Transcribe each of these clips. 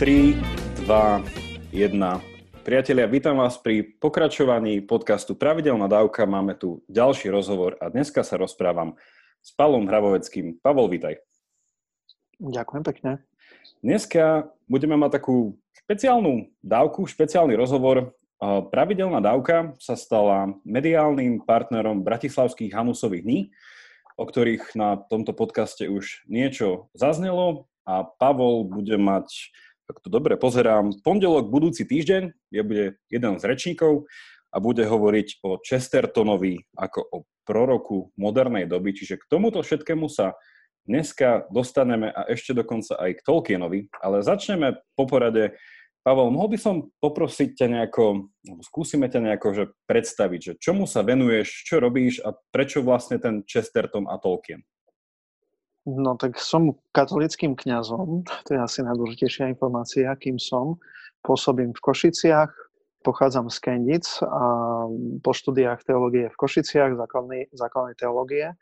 3, 2, 1. Priatelia, vítam vás pri pokračovaní podcastu Pravidelná dávka. Máme tu ďalší rozhovor a dneska sa rozprávam s Pavlom Hravoveckým. Pavol, vítaj. Ďakujem pekne. Dneska budeme mať takú špeciálnu dávku, špeciálny rozhovor. Pravidelná dávka sa stala mediálnym partnerom Bratislavských Hanusových dní, o ktorých na tomto podcaste už niečo zaznelo a Pavol bude mať tak to dobre pozerám, pondelok budúci týždeň je bude jeden z rečníkov a bude hovoriť o Chestertonovi ako o proroku modernej doby. Čiže k tomuto všetkému sa dneska dostaneme a ešte dokonca aj k Tolkienovi. Ale začneme po porade. Pavel, mohol by som poprosiť ťa nejako, skúsime ťa nejako že predstaviť, že čomu sa venuješ, čo robíš a prečo vlastne ten Chesterton a Tolkien? No tak som katolickým kňazom, to je asi najdôležitejšia informácia, kým som. Pôsobím v Košiciach, pochádzam z Kendic a po štúdiách teológie v Košiciach, základnej, základnej teológie,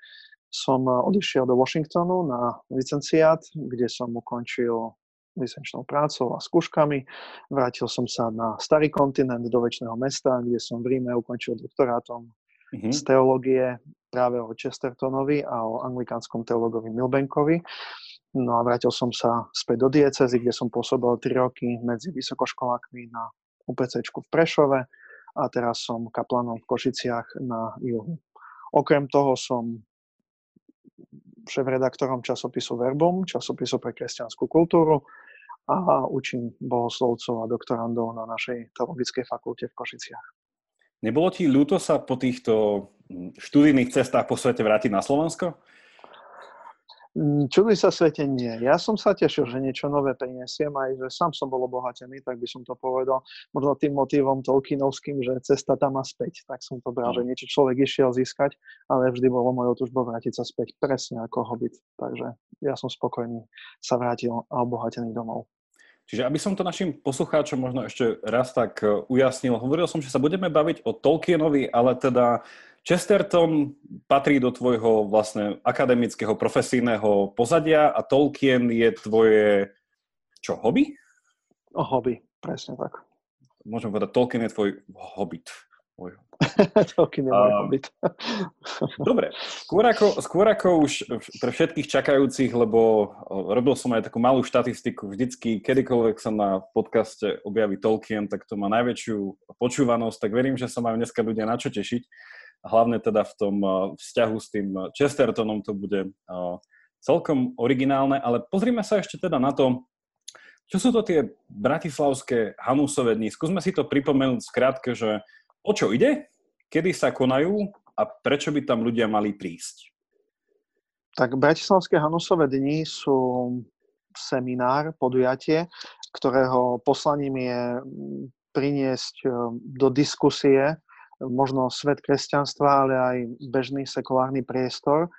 som odišiel do Washingtonu na licenciát, kde som ukončil licenčnou prácou a skúškami. Vrátil som sa na starý kontinent do väčšného mesta, kde som v Ríme ukončil doktorátom mm-hmm. z teológie práve o Chestertonovi a o anglikánskom teologovi Milbankovi. No a vrátil som sa späť do diecezy, kde som pôsobil 3 roky medzi vysokoškolákmi na UPC v Prešove a teraz som kaplanom v Košiciach na juhu. Okrem toho som šéf-redaktorom časopisu Verbum, časopisu pre kresťanskú kultúru a učím bohoslovcov a doktorandov na našej teologickej fakulte v Košiciach. Nebolo ti ľúto sa po týchto hm, študijných cestách po svete vrátiť na Slovensko? Hm, čuduj sa svete nie. Ja som sa tešil, že niečo nové prinesiem, aj že sám som bol obohatený, tak by som to povedal. Možno tým motivom Tolkienovským, že cesta tam a späť. Tak som to bral, že niečo človek išiel získať, ale vždy bolo mojou tužbou vrátiť sa späť presne ako hobit. Takže ja som spokojný sa vrátil a obohatený domov. Čiže aby som to našim poslucháčom možno ešte raz tak e, ujasnil, hovoril som, že sa budeme baviť o Tolkienovi, ale teda Chesterton patrí do tvojho vlastne akademického, profesijného pozadia a Tolkien je tvoje, čo, hobby? O hobby, presne tak. Môžem povedať, Tolkien je tvoj hobbit. Toky nemôže byť. Dobre, skôr ako, skôr ako už pre všetkých čakajúcich, lebo robil som aj takú malú štatistiku, vždycky, kedykoľvek sa na podcaste objaví Tolkien, tak to má najväčšiu počúvanosť, tak verím, že sa majú dneska ľudia na čo tešiť. Hlavne teda v tom vzťahu s tým Chestertonom to bude celkom originálne, ale pozrime sa ešte teda na to, čo sú to tie bratislavské Hanusové dni. Skúsme si to pripomenúť skrátke, že o čo ide, kedy sa konajú a prečo by tam ľudia mali prísť? Tak Bratislavské Hanusové dni sú seminár, podujatie, ktorého poslaním je mm, priniesť e, do diskusie možno svet kresťanstva, ale aj bežný sekulárny priestor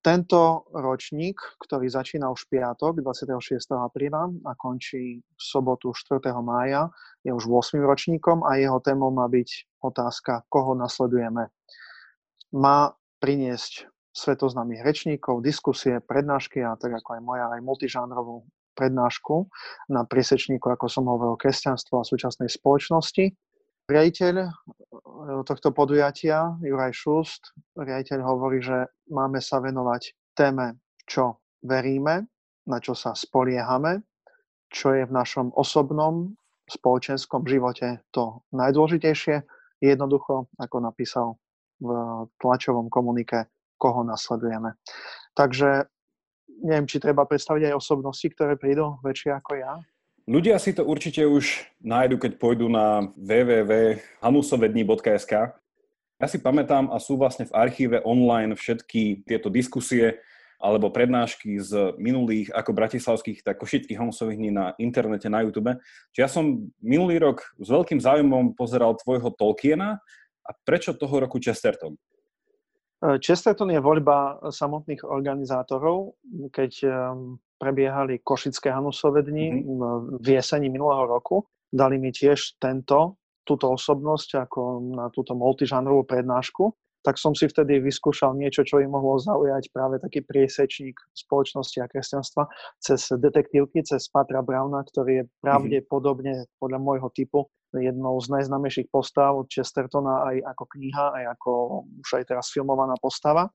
tento ročník, ktorý začína už piatok 26. apríla a končí v sobotu 4. mája, je už 8. ročníkom a jeho témou má byť otázka, koho nasledujeme. Má priniesť svetoznámych rečníkov, diskusie, prednášky a tak ako aj moja, aj multižánrovú prednášku na prísečníku, ako som hovoril, kresťanstvo a súčasnej spoločnosti riaditeľ tohto podujatia, Juraj Šust, riaditeľ hovorí, že máme sa venovať téme, čo veríme, na čo sa spoliehame, čo je v našom osobnom spoločenskom živote to najdôležitejšie, jednoducho, ako napísal v tlačovom komunike, koho nasledujeme. Takže neviem, či treba predstaviť aj osobnosti, ktoré prídu väčšie ako ja. Ľudia si to určite už nájdu, keď pôjdu na www.hanusovedni.sk. Ja si pamätám a sú vlastne v archíve online všetky tieto diskusie alebo prednášky z minulých ako bratislavských, tak košických Hanusových dní na internete, na YouTube. Čiže ja som minulý rok s veľkým záujmom pozeral tvojho Tolkiena a prečo toho roku Chesterton? Chesterton je voľba samotných organizátorov. Keď ehm, prebiehali Košické Hanusové dni mm-hmm. v jeseni minulého roku. Dali mi tiež tento, túto osobnosť ako na túto multižánrovú prednášku. tak som si vtedy vyskúšal niečo, čo by mohlo zaujať práve taký priesečník spoločnosti a kresťanstva cez detektívky, cez Patra Browna, ktorý je mhm. pravdepodobne podľa môjho typu jednou z najznámejších postav od Chestertona aj ako kniha, aj ako už aj teraz filmovaná postava.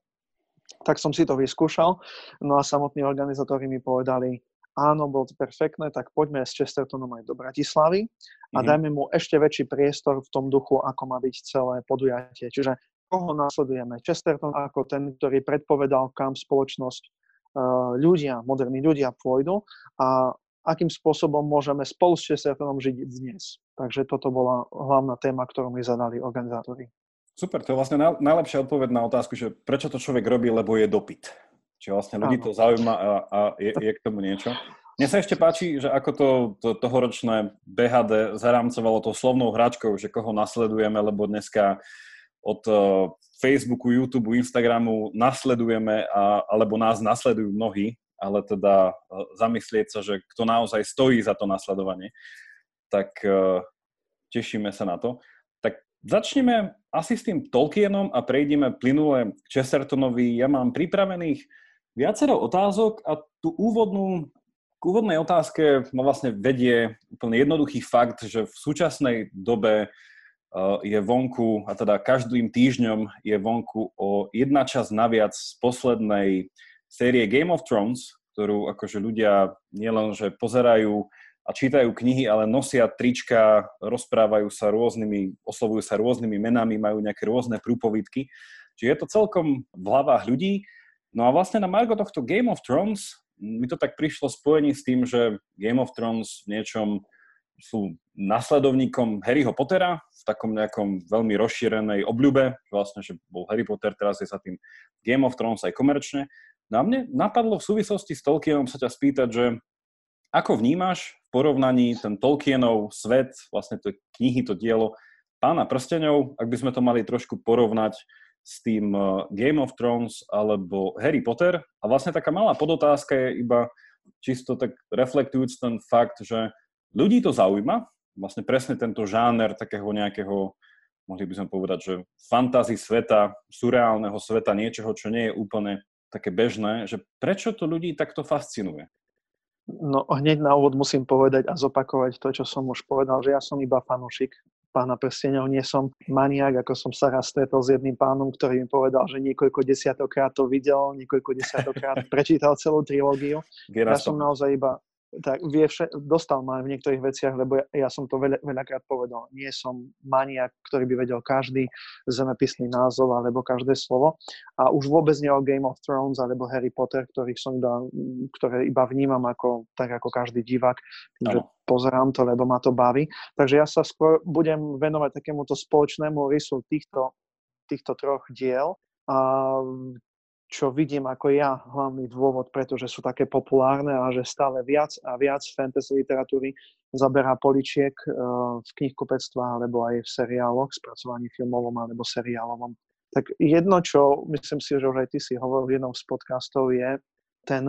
Tak som si to vyskúšal. No a samotní organizátori mi povedali, áno, bolo to perfektné, tak poďme s Chestertonom aj do Bratislavy a mm-hmm. dajme mu ešte väčší priestor v tom duchu, ako má byť celé podujatie. Čiže koho nasledujeme? Chesterton ako ten, ktorý predpovedal, kam spoločnosť uh, ľudia, moderní ľudia pôjdu a akým spôsobom môžeme spolu s Chestertonom žiť dnes. Takže toto bola hlavná téma, ktorú mi zadali organizátori. Super, to je vlastne najlepšia odpoveď na otázku, že prečo to človek robí, lebo je dopyt. Čiže vlastne ľudí to zaujíma a, a je, je k tomu niečo. Mne sa ešte páči, že ako to, to tohoročné BHD zarámcovalo to slovnou hračkou, že koho nasledujeme, lebo dneska od uh, Facebooku, YouTube, Instagramu nasledujeme, a, alebo nás nasledujú mnohí, ale teda uh, zamyslieť sa, že kto naozaj stojí za to nasledovanie, tak uh, tešíme sa na to. Tak začneme asi s tým Tolkienom a prejdeme plynule k Chestertonovi. Ja mám pripravených viacero otázok a tú úvodnú, k úvodnej otázke ma vlastne vedie úplne jednoduchý fakt, že v súčasnej dobe uh, je vonku, a teda každým týždňom je vonku o jedna časť naviac z poslednej série Game of Thrones, ktorú akože ľudia nielenže pozerajú a čítajú knihy, ale nosia trička, rozprávajú sa rôznymi, oslovujú sa rôznymi menami, majú nejaké rôzne prúpovidky. Čiže je to celkom v hlavách ľudí No a vlastne na Margo tohto Game of Thrones mi to tak prišlo spojení s tým, že Game of Thrones v niečom sú nasledovníkom Harryho Pottera v takom nejakom veľmi rozšírenej obľube, vlastne, že bol Harry Potter, teraz je sa tým Game of Thrones aj komerčne. No a mne napadlo v súvislosti s Tolkienom sa ťa spýtať, že ako vnímaš v porovnaní ten Tolkienov svet, vlastne to knihy, to dielo Pána prsteňov, ak by sme to mali trošku porovnať s tým eh, Game of Thrones alebo Harry Potter. A vlastne taká malá podotázka je iba čisto tak reflektujúc ten fakt, že ľudí to zaujíma, vlastne presne tento žáner takého nejakého, mohli by sme povedať, že fantázy sveta, surreálneho sveta, niečoho, čo nie je úplne také bežné, že prečo to ľudí takto fascinuje? No hneď na úvod musím povedať a zopakovať to, čo som už povedal, že ja som iba fanúšik pána prsteňov, nie som maniak, ako som sa raz stretol s jedným pánom, ktorý mi povedal, že niekoľko desiatokrát to videl, niekoľko desiatokrát prečítal celú trilógiu. Ja som naozaj iba tak vie vše, dostal ma v niektorých veciach, lebo ja, ja som to veľa, veľakrát povedal. Nie som maniak, ktorý by vedel každý zemepisný názov alebo každé slovo. A už vôbec nie o Game of Thrones alebo Harry Potter, ktorých som iba, ktoré iba vnímam ako, tak ako každý divák, že pozerám to, lebo ma to baví. Takže ja sa skôr budem venovať takémuto spoločnému rysu týchto, týchto troch diel. A čo vidím ako ja hlavný dôvod, pretože sú také populárne a že stále viac a viac fantasy literatúry zaberá poličiek eh, v knihkupectva alebo aj v seriáloch, spracovaní filmovom alebo seriálovom. Tak jedno, čo myslím si, že už aj ty si hovoril v jednom z podcastov, je ten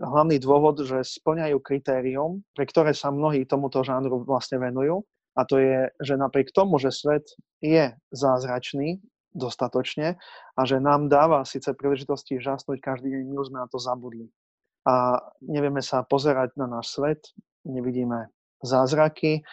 hlavný dôvod, že splňajú kritérium, pre ktoré sa mnohí tomuto žánru vlastne venujú. A to je, že napriek tomu, že svet je zázračný, dostatočne a že nám dáva síce príležitosti žasnúť každý deň, my už sme na to zabudli. A nevieme sa pozerať na náš svet, nevidíme zázraky,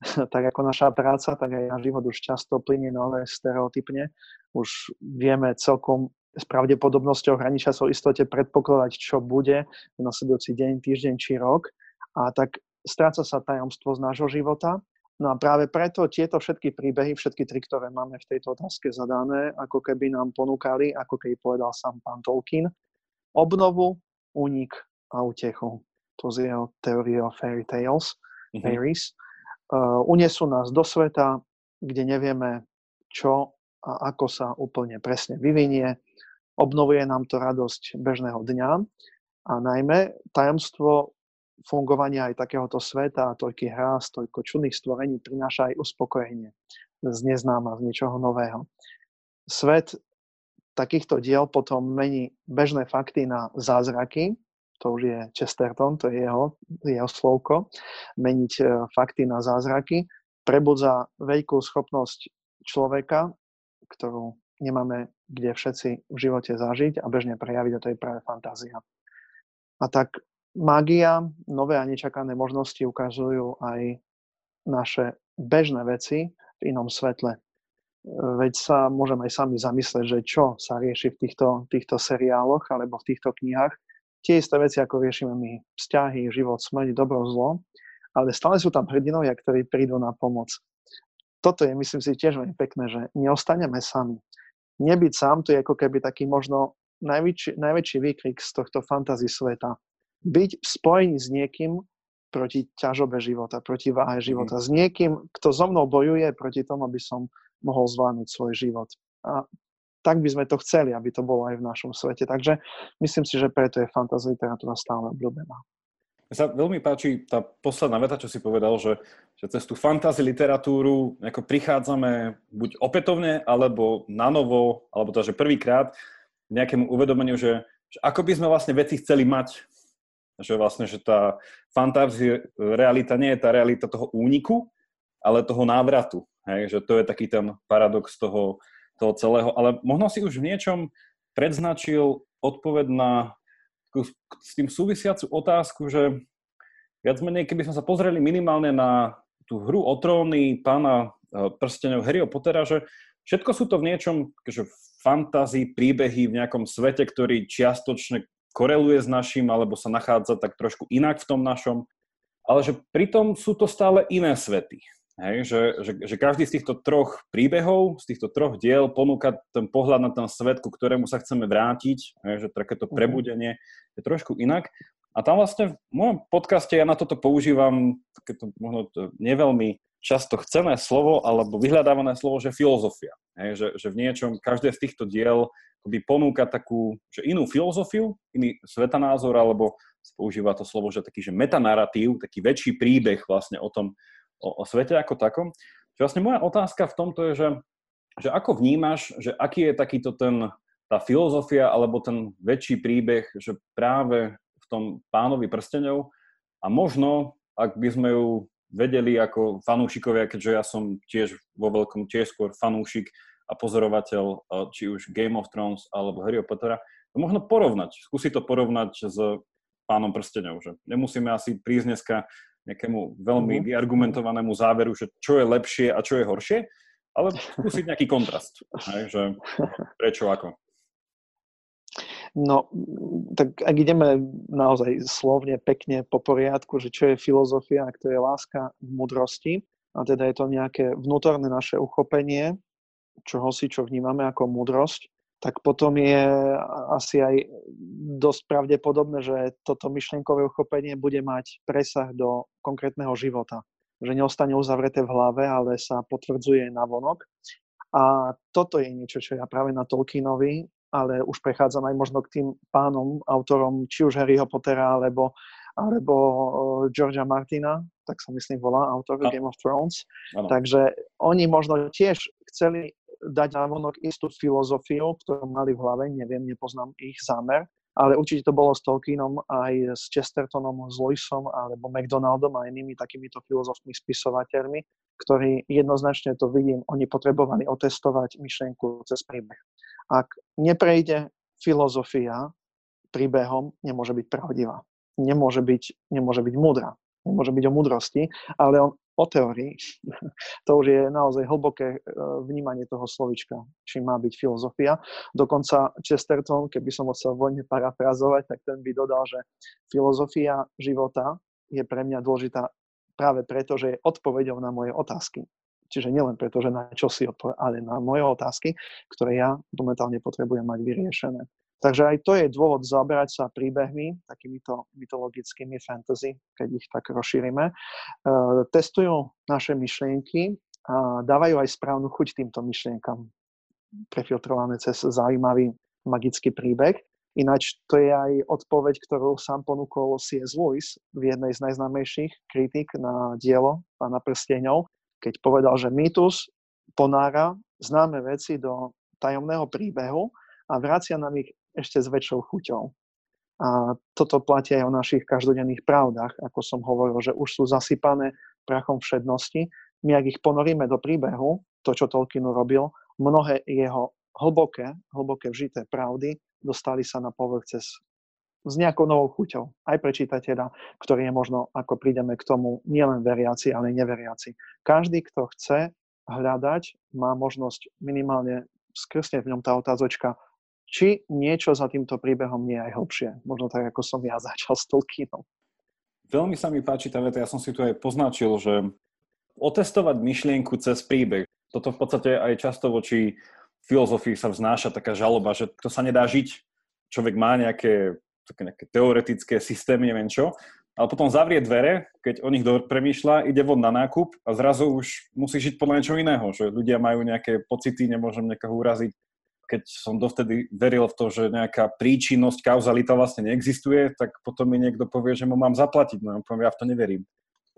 tak ako naša práca, tak aj náš život už často plinie nové stereotypne. Už vieme celkom s pravdepodobnosťou hraničia istote predpokladať, čo bude v nasledujúci deň, týždeň či rok. A tak stráca sa tajomstvo z nášho života No a práve preto tieto všetky príbehy, všetky tri, ktoré máme v tejto otázke zadané, ako keby nám ponúkali, ako keby povedal sám pán Tolkien, obnovu, únik a utechu. To z jeho teórie o fairy tales, mm-hmm. fairies. Uh, unesú nás do sveta, kde nevieme, čo a ako sa úplne presne vyvinie. Obnovuje nám to radosť bežného dňa a najmä tajomstvo fungovania aj takéhoto sveta toľky hráz, toľko čudných stvorení prináša aj uspokojenie z neznáma, z niečoho nového. Svet takýchto diel potom mení bežné fakty na zázraky, to už je Chesterton, to je jeho, jeho slovko, meniť e, fakty na zázraky, prebudza veľkú schopnosť človeka, ktorú nemáme kde všetci v živote zažiť a bežne prejaviť, a to je práve fantázia. A tak mágia, nové a nečakané možnosti ukazujú aj naše bežné veci v inom svetle. Veď sa môžeme aj sami zamyslieť, že čo sa rieši v týchto, týchto seriáloch alebo v týchto knihách. Tie isté veci, ako riešime my. Vzťahy, život, smrť, dobro, zlo. Ale stále sú tam hrdinovia, ktorí prídu na pomoc toto je, myslím si, tiež veľmi pekné, že neostaneme sami. Nebyť sám, to je ako keby taký možno najväčší, najväčší výkrik z tohto fantasy sveta. Byť v spojení s niekým proti ťažobe života, proti váhe mhm. života. Mm. S niekým, kto so mnou bojuje proti tomu, aby som mohol zvládnuť svoj život. A tak by sme to chceli, aby to bolo aj v našom svete. Takže myslím si, že preto je fantasy literatúra stále obľúbená. Mne sa veľmi páči tá posledná veta, čo si povedal, že, že cez tú fantasy literatúru ako prichádzame buď opätovne, alebo na novo, alebo to, že prvýkrát k nejakému uvedomeniu, že, že ako by sme vlastne veci chceli mať. Že vlastne, že tá fantasy realita nie je tá realita toho úniku, ale toho návratu. Hej? Že to je taký ten paradox toho, toho celého. Ale možno si už v niečom predznačil odpoveď na s tým súvisiacu otázku, že viac menej, keby sme sa pozreli minimálne na tú hru o tróny pána e, prstenov Harryho Pottera, že všetko sú to v niečom že fantázii, príbehy v nejakom svete, ktorý čiastočne koreluje s našim, alebo sa nachádza tak trošku inak v tom našom, ale že pritom sú to stále iné svety. Hej, že, že, že každý z týchto troch príbehov, z týchto troch diel ponúka ten pohľad na ten svet, ku ktorému sa chceme vrátiť, hej, že takéto mhm. prebudenie je trošku inak. A tam vlastne v mojom podcaste ja na toto používam takéto možno to neveľmi často chcené slovo alebo vyhľadávané slovo, že filozofia. Hej, že, že v niečom každé z týchto diel by ponúka takú že inú filozofiu, iný svetanázor, alebo používa to slovo, že taký že metanaratív, taký väčší príbeh vlastne o tom, o, o svete ako takom. Čiže vlastne moja otázka v tomto je, že, že ako vnímaš, že aký je takýto ten, tá filozofia alebo ten väčší príbeh, že práve v tom pánovi prstenov a možno, ak by sme ju vedeli ako fanúšikovia, keďže ja som tiež vo veľkom tiež skôr fanúšik a pozorovateľ e, či už Game of Thrones alebo Harry Pottera, to možno porovnať, skúsiť to porovnať s pánom prstenov, že nemusíme asi prísť dneska nejakému veľmi uh-huh. vyargumentovanému záveru, že čo je lepšie a čo je horšie, ale skúsiť nejaký kontrast, hej, že prečo, ako. No, tak ak ideme naozaj slovne, pekne po poriadku, že čo je filozofia, ak to je láska v mudrosti, a teda je to nejaké vnútorné naše uchopenie, čoho si, čo vnímame ako múdrosť, tak potom je asi aj dosť pravdepodobné, že toto myšlienkové uchopenie bude mať presah do konkrétneho života. Že neostane uzavreté v hlave, ale sa potvrdzuje na vonok. A toto je niečo, čo ja práve na Tolkienovi, ale už prechádzam aj možno k tým pánom, autorom, či už Harryho Pottera, alebo, alebo Georgia Martina, tak sa myslím volá, autor no. Game of Thrones. Ano. Takže oni možno tiež chceli dať na vonok istú filozofiu, ktorú mali v hlave, neviem, nepoznám ich zámer, ale určite to bolo s Tolkienom aj s Chestertonom, s Lewisom alebo McDonaldom a inými takýmito filozofmi, spisovateľmi, ktorí jednoznačne to vidím, oni potrebovali otestovať myšlienku cez príbeh. Ak neprejde filozofia príbehom, nemôže byť pravdivá. Nemôže byť, nemôže byť múdra nemôže byť o múdrosti, ale on o teórii. To už je naozaj hlboké e, vnímanie toho slovička, či má byť filozofia. Dokonca Chesterton, keby som ho chcel vojne parafrazovať, tak ten by dodal, že filozofia života je pre mňa dôležitá práve preto, že je odpovedou na moje otázky. Čiže nielen preto, že na čo si odpoved, ale na moje otázky, ktoré ja momentálne potrebujem mať vyriešené. Takže aj to je dôvod zaoberať sa príbehmi, takýmito mytologickými fantasy, keď ich tak rozšírime. Uh, testujú naše myšlienky a dávajú aj správnu chuť týmto myšlienkam, prefiltrované cez zaujímavý magický príbeh. Ináč to je aj odpoveď, ktorú sám ponúkol C.S. Lewis v jednej z najznámejších kritik na dielo Pána prsteňov, keď povedal, že mýtus ponára známe veci do tajomného príbehu a vracia nám ich ešte s väčšou chuťou. A toto platí aj o našich každodenných pravdách, ako som hovoril, že už sú zasypané prachom všednosti. My, ak ich ponoríme do príbehu, to, čo Tolkien robil, mnohé jeho hlboké, hlboké vžité pravdy dostali sa na povrch cez s nejakou novou chuťou. Aj pre čitateľa, ktorý je možno, ako prídeme k tomu, nielen veriaci, ale neveriaci. Každý, kto chce hľadať, má možnosť minimálne skrsne v ňom tá otázočka, či niečo za týmto príbehom nie je aj hlbšie. Možno tak, ako som ja začal s Tolkienom. Veľmi sa mi páči tá veta, ja som si tu aj poznačil, že otestovať myšlienku cez príbeh. Toto v podstate aj často voči filozofii sa vznáša taká žaloba, že to sa nedá žiť. Človek má nejaké, také nejaké teoretické systémy, neviem čo, ale potom zavrie dvere, keď o nich premýšľa, ide von na nákup a zrazu už musí žiť podľa niečo iného, že ľudia majú nejaké pocity, nemôžem niekoho uraziť. Keď som dovtedy veril v to, že nejaká príčinnosť, kauzalita vlastne neexistuje, tak potom mi niekto povie, že mu mám zaplatiť, no poviem, ja v to neverím.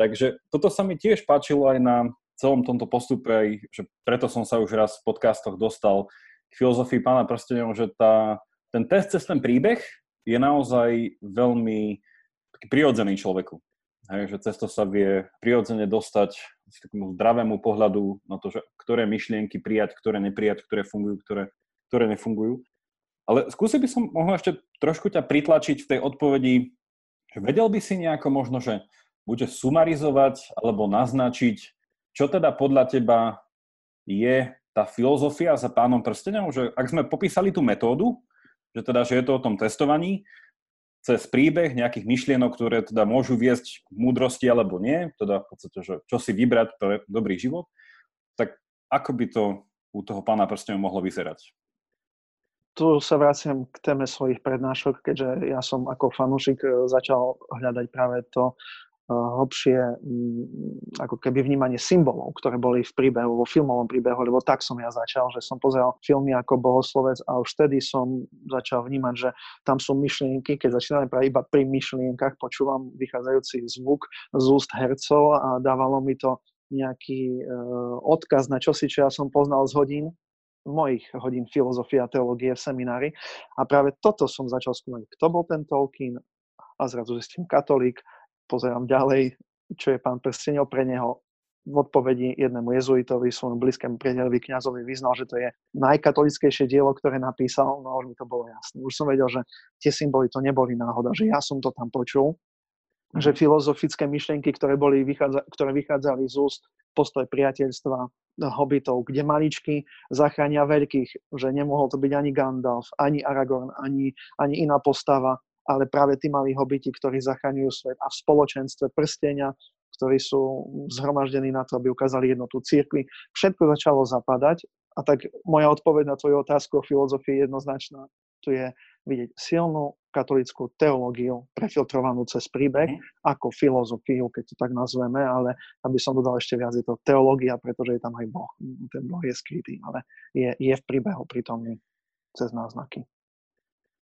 Takže toto sa mi tiež páčilo aj na celom tomto postupe, aj, že preto som sa už raz v podcastoch dostal k filozofii pána prstenov, že tá, ten test cez ten príbeh je naozaj veľmi taký prirodzený človeku. Hej, že cez to sa vie prirodzene dostať k takému zdravému pohľadu na to, že ktoré myšlienky prijať, ktoré neprijať, ktoré fungujú, ktoré, ktoré nefungujú. Ale skúsi by som mohol ešte trošku ťa pritlačiť v tej odpovedi, že vedel by si nejako možno, že bude sumarizovať alebo naznačiť, čo teda podľa teba je tá filozofia za pánom prstenom, že ak sme popísali tú metódu, že teda, že je to o tom testovaní, cez príbeh nejakých myšlienok, ktoré teda môžu viesť k múdrosti alebo nie, teda v podstate, že čo si vybrať pre dobrý život, tak ako by to u toho pána prstenov mohlo vyzerať? Tu sa vraciam k téme svojich prednášok, keďže ja som ako fanúšik e, začal hľadať práve to, hlbšie mm, ako keby vnímanie symbolov, ktoré boli v príbehu, vo filmovom príbehu, lebo tak som ja začal, že som pozeral filmy ako bohoslovec a už vtedy som začal vnímať, že tam sú myšlienky, keď začíname práve iba pri myšlienkach, počúvam vychádzajúci zvuk z úst hercov a dávalo mi to nejaký uh, odkaz na čosi, čo ja som poznal z hodín mojich hodín filozofie a teológie v seminári. A práve toto som začal skúmať, kto bol ten Tolkien? A zrazu zistím katolík, pozerám ďalej, čo je pán prstenov pre neho v odpovedi jednému jezuitovi, svojom blízkému priateľovi kňazovi vyznal, že to je najkatolickejšie dielo, ktoré napísal, no už mi to bolo jasné. Už som vedel, že tie symboly to neboli náhoda, že ja som to tam počul, že mhm. filozofické myšlienky, ktoré, boli, vychádza, ktoré vychádzali z úst postoj priateľstva, hobitov, kde maličky zachránia veľkých, že nemohol to byť ani Gandalf, ani Aragorn, ani, ani iná postava, ale práve tí malí hobiti, ktorí zachraňujú svet a v spoločenstve prstenia, ktorí sú zhromaždení na to, aby ukázali jednotu církvy. Všetko začalo zapadať a tak moja odpoveď na tvoju otázku o filozofii je jednoznačná. Tu je vidieť silnú katolickú teológiu prefiltrovanú cez príbeh mm. ako filozofiu, keď to tak nazveme, ale aby som dodal ešte viac, je to teológia, pretože je tam aj Boh. Ten Boh je skrytý, ale je, je v príbehu prítomný cez náznaky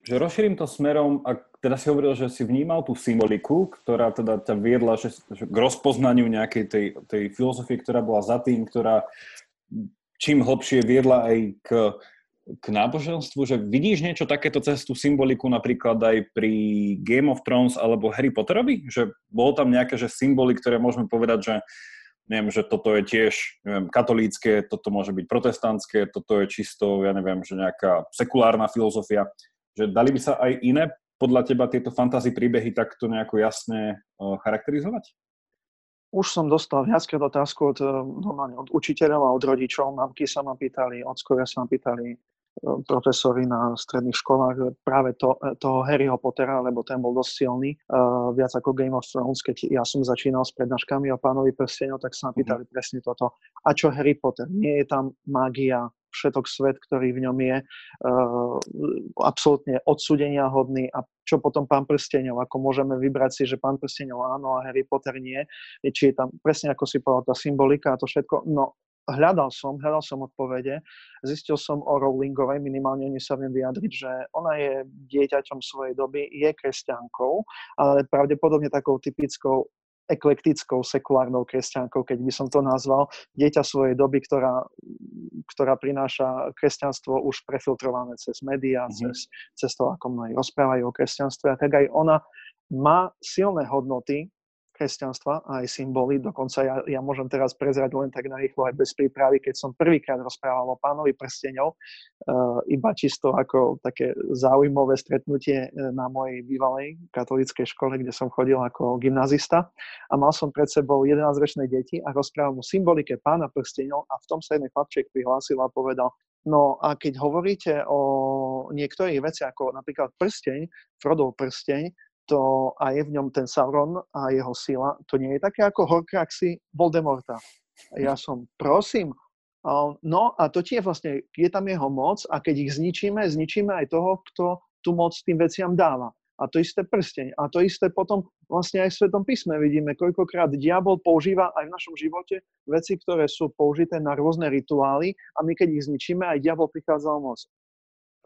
že rozšírim to smerom, ak teda si hovoril, že si vnímal tú symboliku, ktorá teda ťa viedla že, že k rozpoznaniu nejakej tej, tej filozofie, ktorá bola za tým, ktorá čím hlbšie viedla aj k, k náboženstvu, že vidíš niečo takéto cez tú symboliku napríklad aj pri Game of Thrones alebo Harry Potterovi? Že bolo tam nejaké že symboly, ktoré môžeme povedať, že neviem, že toto je tiež neviem, katolícke, toto môže byť protestantské, toto je čisto, ja neviem, že nejaká sekulárna filozofia. Že dali by sa aj iné podľa teba tieto fantasy príbehy takto nejako jasne charakterizovať? Už som dostal viackrát otázku od, e, normálne od učiteľov a od rodičov. Mamky sa ma pýtali, ockovia sa ma pýtali, e, profesori na stredných školách práve to, e, toho Harryho Pottera, lebo ten bol dosť silný, uh, viac ako Game of Thrones. Keď ja som začínal s prednáškami o pánovi prstenov, tak sa ma pýtali mm-hmm. presne toto. A čo Harry Potter? Nie je tam mágia, všetok svet, ktorý v ňom je, uh, absolútne odsudenia hodný. A čo potom pán prstenov, ako môžeme vybrať si, že pán prstenov áno a Harry Potter nie, či je tam presne ako si povedal tá symbolika a to všetko, no hľadal som, hľadal som odpovede, zistil som o Rowlingovej, minimálne o sa viem vyjadriť, že ona je dieťaťom svojej doby, je kresťankou, ale pravdepodobne takou typickou eklektickou sekulárnou kresťankou, keď by som to nazval, dieťa svojej doby, ktorá, ktorá prináša kresťanstvo už prefiltrované cez médiá, mm-hmm. cez, cez to, ako mnohí rozprávajú o kresťanstve. A tak aj ona má silné hodnoty, kresťanstva a aj symboly. Dokonca ja, ja môžem teraz prezrať len tak narýchlo aj bez prípravy, keď som prvýkrát rozprával o pánovi prsteňov, uh, iba čisto ako také zaujímavé stretnutie e, na mojej bývalej katolíckej škole, kde som chodil ako gymnazista a mal som pred sebou 11-ročné deti a rozprával mu symbolike pána prsteňov a v tom sa jeden chlapček prihlásil a povedal, No a keď hovoríte o niektorých veciach, ako napríklad prsteň, Frodov prsteň, to a je v ňom ten Sauron a jeho sila, to nie je také ako Horcruxy Voldemorta. Ja som, prosím, no a to tie vlastne, je tam jeho moc a keď ich zničíme, zničíme aj toho, kto tú moc tým veciam dáva. A to isté prsteň. A to isté potom vlastne aj v Svetom písme vidíme, koľkokrát diabol používa aj v našom živote veci, ktoré sú použité na rôzne rituály a my keď ich zničíme, aj diabol prichádza o moc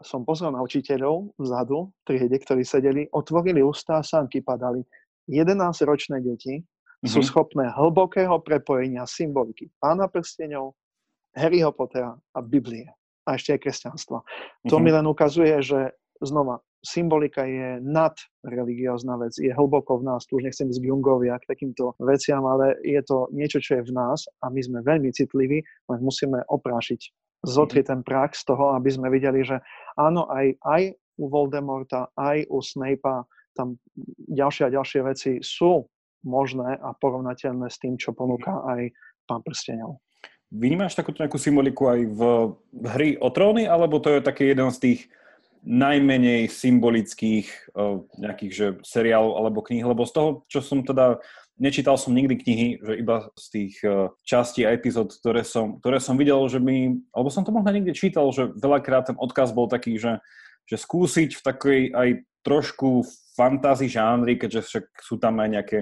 som pozrel na učiteľov vzadu, triede, ktorí sedeli, otvorili ústa a sánky padali. 11-ročné deti mm-hmm. sú schopné hlbokého prepojenia symboliky pána prstenov, Harryho Pottera a Biblie. A ešte aj kresťanstva. Mm-hmm. To mi len ukazuje, že znova, symbolika je nad religiózna vec, je hlboko v nás, tu už nechcem ísť k Jungovi a k takýmto veciam, ale je to niečo, čo je v nás a my sme veľmi citliví, len musíme oprášiť zotrieť ten prak z toho, aby sme videli, že áno, aj, aj u Voldemorta, aj u Snape'a tam ďalšie a ďalšie veci sú možné a porovnateľné s tým, čo ponúka mhm. aj pán prstenov. Vnímaš takúto nejakú symboliku aj v hry o tróny, alebo to je taký jeden z tých najmenej symbolických uh, nejakých že seriálov alebo kníh, lebo z toho, čo som teda Nečítal som nikdy knihy, že iba z tých uh, častí a epizód, ktoré som, ktoré som videl, že mi, alebo som to možno niekde čítal, že veľakrát ten odkaz bol taký, že, že skúsiť v takej aj trošku fantasy žánri, keďže však sú tam aj nejaké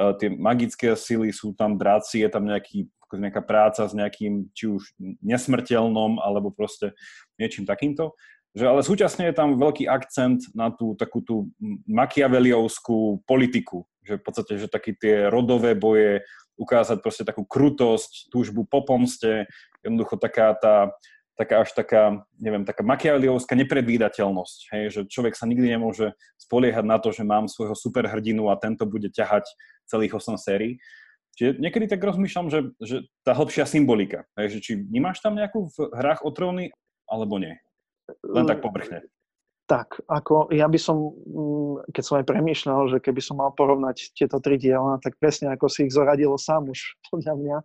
uh, tie magické sily, sú tam dráci, je tam nejaký, nejaká práca s nejakým, či už nesmrteľnom, alebo proste niečím takýmto. Že ale súčasne je tam veľký akcent na tú takú tú makiaveliovskú politiku, že v podstate, že také tie rodové boje, ukázať proste takú krutosť, túžbu po pomste, jednoducho taká tá, taká až taká, neviem, taká makiaveliovská nepredvídateľnosť, hej, že človek sa nikdy nemôže spoliehať na to, že mám svojho superhrdinu a tento bude ťahať celých 8 sérií. Čiže niekedy tak rozmýšľam, že, že tá hĺbšia symbolika, hej, že či vnímaš tam nejakú v hrách o tróny, alebo nie? Len tak povrchne. Tak, ako ja by som, mm, keď som aj premýšľal, že keby som mal porovnať tieto tri diela, tak presne ako si ich zoradilo sám už, podľa mňa, e,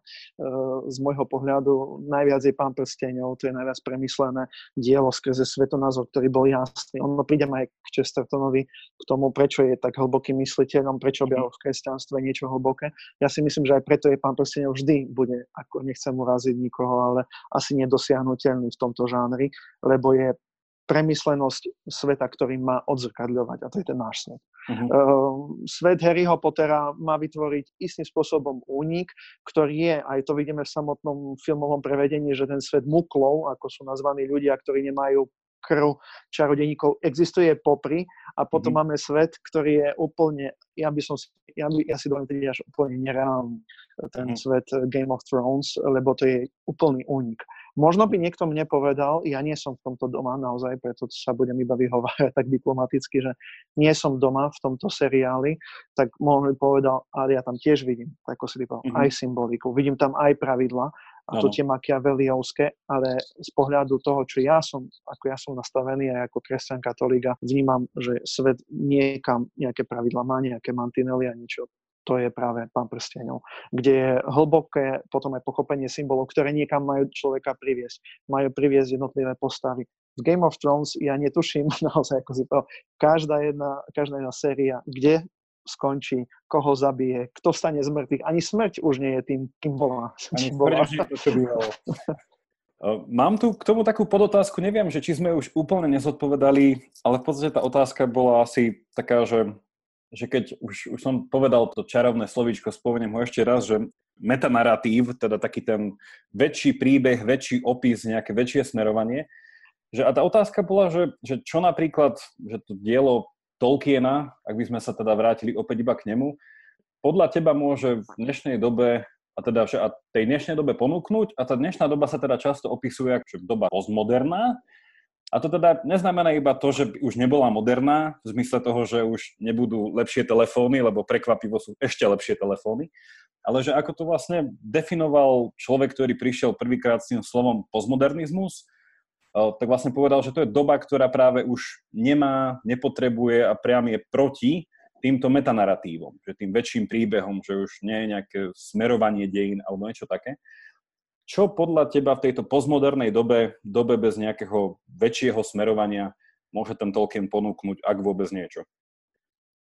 z môjho pohľadu, najviac je Pán prsteňov, to je najviac premyslené dielo skrze svetonázor, ktorý bol jasný. Ono prídem aj k Chestertonovi, k tomu, prečo je tak hlbokým mysliteľom, prečo objavil v kresťanstve niečo hlboké. Ja si myslím, že aj preto je Pán prsteňov vždy bude, ako nechcem uraziť nikoho, ale asi nedosiahnutelný v tomto žánri, lebo je premyslenosť sveta, ktorý má odzrkadľovať, a to je ten náš svet. Uh-huh. Uh, svet Harryho Pottera má vytvoriť istým spôsobom únik, ktorý je, aj to vidíme v samotnom filmovom prevedení, že ten svet muklov, ako sú nazvaní ľudia, ktorí nemajú krv čarodejníkov, existuje popri a potom uh-huh. máme svet, ktorý je úplne, ja by som si, ja, ja si dovolím až úplne nereálny, ten uh-huh. svet Game of Thrones, lebo to je úplný únik. Možno by niekto mne povedal, ja nie som v tomto doma naozaj, preto sa budem iba vyhovárať tak diplomaticky, že nie som doma v tomto seriáli, tak možno by povedal, ale ja tam tiež vidím, ako si povedal, mm-hmm. aj symboliku, vidím tam aj pravidla, a to tie makiaveliovské, ale z pohľadu toho, čo ja som, ako ja som nastavený aj ako kresťan katolíka, vnímam, že svet niekam nejaké pravidla má, nejaké mantinely a niečo to je práve pán prstenov, kde je hlboké potom aj pochopenie symbolov, ktoré niekam majú človeka priviesť. Majú priviesť jednotlivé postavy. V Game of Thrones ja netuším naozaj, ako si to, každá jedna, každá jedna séria, kde skončí, koho zabije, kto stane z mŕtvych. Ani smrť už nie je tým, kým bola. Ani bola. Mám tu k tomu takú podotázku, neviem, že či sme už úplne nezodpovedali, ale v podstate tá otázka bola asi taká, že že keď už, už som povedal to čarovné slovíčko, spomeniem ho ešte raz, že metanaratív, teda taký ten väčší príbeh, väčší opis, nejaké väčšie smerovanie, že a tá otázka bola, že, že čo napríklad, že to dielo Tolkiena, ak by sme sa teda vrátili opäť iba k nemu, podľa teba môže v dnešnej dobe a teda že a tej dnešnej dobe ponúknuť a tá dnešná doba sa teda často opisuje ako doba postmoderná, A to teda neznamená iba to, že už nebola moderná, v zmysle toho, že už nebudú lepšie telefóny, lebo prekvapivo sú ešte lepšie telefóny, ale že ako to vlastne definoval človek, ktorý prišiel prvýkrát s tým slovom postmodernizmus, tak vlastne povedal, že to je doba, ktorá práve už nemá, nepotrebuje a priam je proti týmto metanaratívom, že tým väčším príbehom, že už nie je nejaké smerovanie dejín alebo niečo také. Čo podľa teba v tejto postmodernej dobe, dobe bez nejakého väčšieho smerovania môže ten Tolkien ponúknuť, ak vôbec niečo?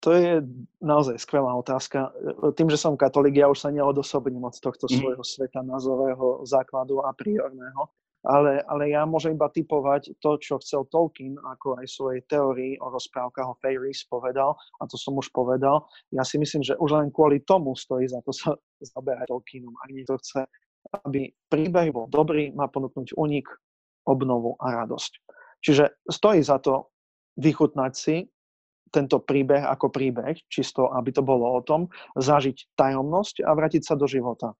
To je naozaj skvelá otázka. Tým, že som katolík, ja už sa neodosobním od tohto mm. svojho sveta nazového základu a priorného, ale, ale ja môžem iba typovať to, čo chcel Tolkien, ako aj svojej teórii o rozprávkach o fairies povedal, a to som už povedal. Ja si myslím, že už len kvôli tomu stojí za to sa zaberať Tolkienom. Ak niekto chce aby príbeh bol dobrý, má ponúknuť unik, obnovu a radosť. Čiže stojí za to vychutnať si tento príbeh ako príbeh, čisto aby to bolo o tom, zažiť tajomnosť a vrátiť sa do života.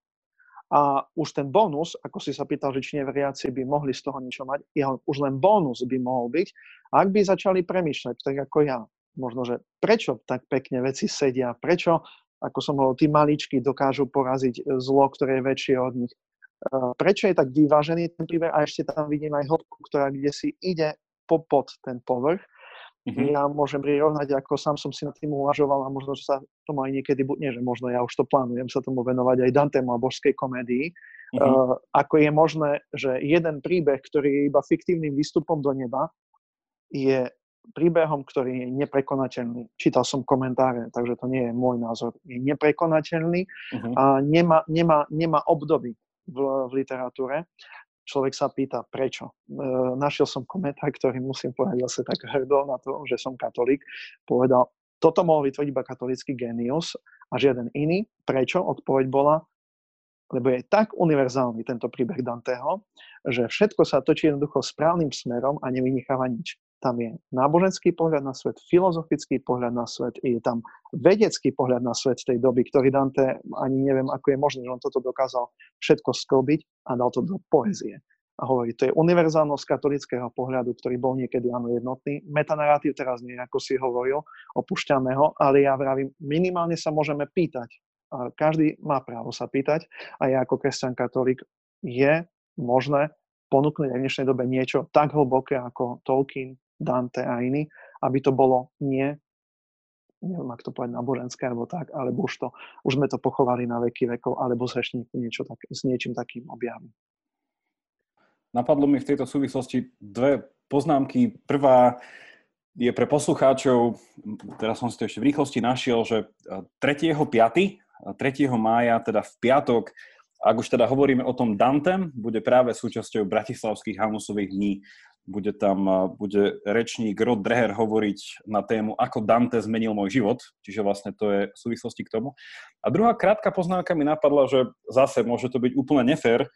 A už ten bonus, ako si sa pýtal, že či neveriaci by mohli z toho niečo mať, jeho, už len bonus by mohol byť, ak by začali premýšľať, tak ako ja. Možno, že prečo tak pekne veci sedia, prečo ako som hovoril, tí maličky dokážu poraziť e, zlo, ktoré je väčšie od nich. E, prečo je tak vyvážený ten príbeh a ešte tam vidím aj hĺbku, ktorá kde si ide popod ten povrch. Mm-hmm. Ja môžem prirovnať, ako sám som si nad tým uvažoval a možno, že sa tomu aj niekedy, nie že možno ja už to plánujem sa tomu venovať aj Dantemu a božskej komédii, mm-hmm. uh, ako je možné, že jeden príbeh, ktorý je iba fiktívnym výstupom do neba, je príbehom, ktorý je neprekonateľný. Čítal som komentáre, takže to nie je môj názor. Je neprekonateľný uh-huh. a nemá, nemá, nemá obdoby v, v literatúre. Človek sa pýta, prečo. E, našiel som komentár, ktorý musím povedať zase tak hrdo na to, že som katolík. Povedal, toto mohol vytvoriť iba katolický genius a žiaden iný. Prečo? Odpoveď bola, lebo je tak univerzálny tento príbeh Danteho, že všetko sa točí jednoducho správnym smerom a nevynecháva nič tam je náboženský pohľad na svet, filozofický pohľad na svet, je tam vedecký pohľad na svet tej doby, ktorý Dante ani neviem, ako je možné, že on toto dokázal všetko sklbiť a dal to do poezie. A hovorí, to je univerzálnosť katolického pohľadu, ktorý bol niekedy áno jednotný. Metanarratív teraz nie, ako si hovoril, opúšťame ho, ale ja vravím, minimálne sa môžeme pýtať. A každý má právo sa pýtať a ja ako kresťan katolík je možné ponúknuť aj v dnešnej dobe niečo tak hlboké ako Tolkien, Dante a iní, aby to bolo nie, neviem, ak to povedať náboženské alebo tak, alebo už, to, už sme to pochovali na veky vekov, alebo sa ešte niečo tak, s niečím takým objaví. Napadlo mi v tejto súvislosti dve poznámky. Prvá je pre poslucháčov, teraz som si to ešte v rýchlosti našiel, že 3.5., 3. mája, teda v piatok, ak už teda hovoríme o tom Dantem, bude práve súčasťou Bratislavských Hanusových dní bude tam bude rečník Rod Dreher hovoriť na tému, ako Dante zmenil môj život, čiže vlastne to je v súvislosti k tomu. A druhá krátka poznámka mi napadla, že zase môže to byť úplne nefér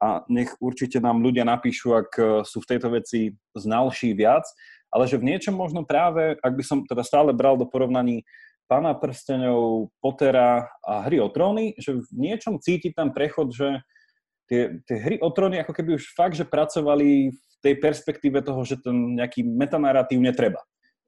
a nech určite nám ľudia napíšu, ak e, sú v tejto veci znalší viac, ale že v niečom možno práve, ak by som teda stále bral do porovnaní Pána prsteňov, Pottera a Hry o tróny, že v niečom cíti tam prechod, že tie, tie hry o tróny ako keby už fakt, že pracovali v tej perspektíve toho, že ten nejaký metanaratív netreba.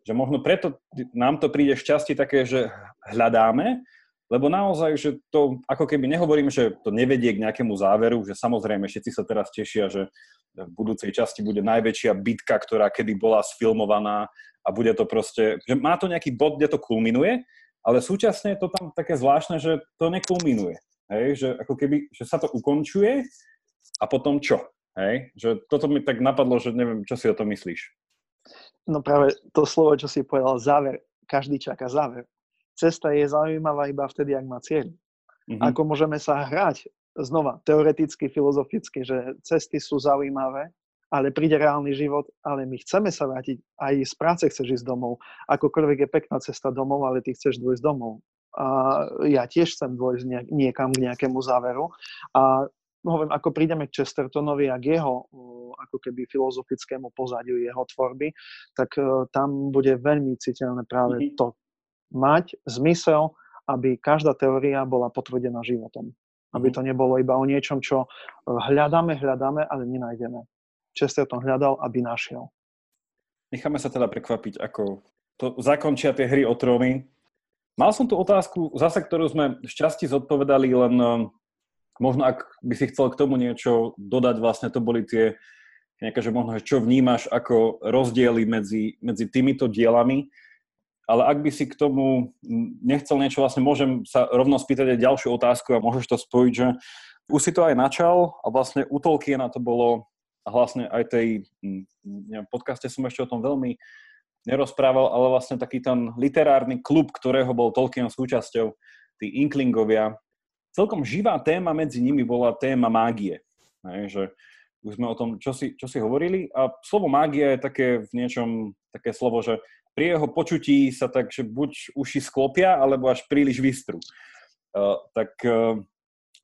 Že možno preto nám to príde šťastie také, že hľadáme, lebo naozaj, že to ako keby nehovorím, že to nevedie k nejakému záveru, že samozrejme všetci sa teraz tešia, že v budúcej časti bude najväčšia bitka, ktorá kedy bola sfilmovaná a bude to proste, že má to nejaký bod, kde to kulminuje, ale súčasne je to tam také zvláštne, že to nekulminuje. Hej, že ako keby, že sa to ukončuje a potom čo? Hej? Že toto mi tak napadlo, že neviem, čo si o tom myslíš. No práve to slovo, čo si povedal, záver. Každý čaká záver. Cesta je zaujímavá iba vtedy, ak má cieľ. Mm-hmm. Ako môžeme sa hrať znova, teoreticky, filozoficky, že cesty sú zaujímavé, ale príde reálny život, ale my chceme sa vrátiť, aj z práce chceš ísť domov. Akokoľvek je pekná cesta domov, ale ty chceš dôjsť domov. A ja tiež chcem dôjsť niekam k nejakému záveru. A hovorím, ako prídeme k Chestertonovi a k jeho ako keby filozofickému pozadiu jeho tvorby, tak e, tam bude veľmi citeľné práve mm-hmm. to mať zmysel, aby každá teória bola potvrdená životom. Aby mhm. to nebolo iba o niečom, čo e, hľadáme, hľadáme, ale nenájdeme. Chesterton hľadal, aby našiel. necháme sa teda prekvapiť, ako to zakončia tie hry o tróny. Mal som tu otázku, zase, ktorú sme šťastí zodpovedali, len um, možno ak by si chcel k tomu niečo dodať, vlastne to boli tie nejaké, že možno, že čo vnímaš ako rozdiely medzi, medzi týmito dielami, ale ak by si k tomu nechcel niečo, vlastne môžem sa rovno spýtať aj ďalšiu otázku a môžeš to spojiť, že už si to aj načal a vlastne u Tolkiena to bolo a vlastne aj tej, neviem, podcaste som ešte o tom veľmi nerozprával, ale vlastne taký ten literárny klub, ktorého bol Tolkien súčasťou, tí Inklingovia. Celkom živá téma medzi nimi bola téma mágie. Hej, že už sme o tom, čo si, čo si hovorili. A slovo mágia je také v niečom, také slovo, že pri jeho počutí sa tak, že buď uši sklopia, alebo až príliš vystrú. Uh, tak uh,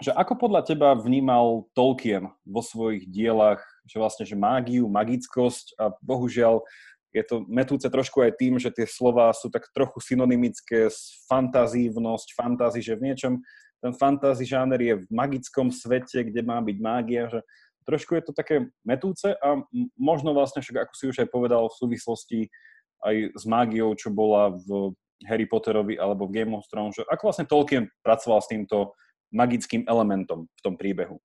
že ako podľa teba vnímal Tolkien vo svojich dielach, že vlastne, že mágiu, magickosť a bohužiaľ je to metúce trošku aj tým, že tie slova sú tak trochu synonymické s fantazívnosť, fantázi, že v niečom ten fantasy žáner je v magickom svete, kde má byť mágia, že trošku je to také metúce a možno vlastne však, ako si už aj povedal, v súvislosti aj s mágiou, čo bola v Harry Potterovi alebo v Game of Thrones, že ako vlastne Tolkien pracoval s týmto magickým elementom v tom príbehu?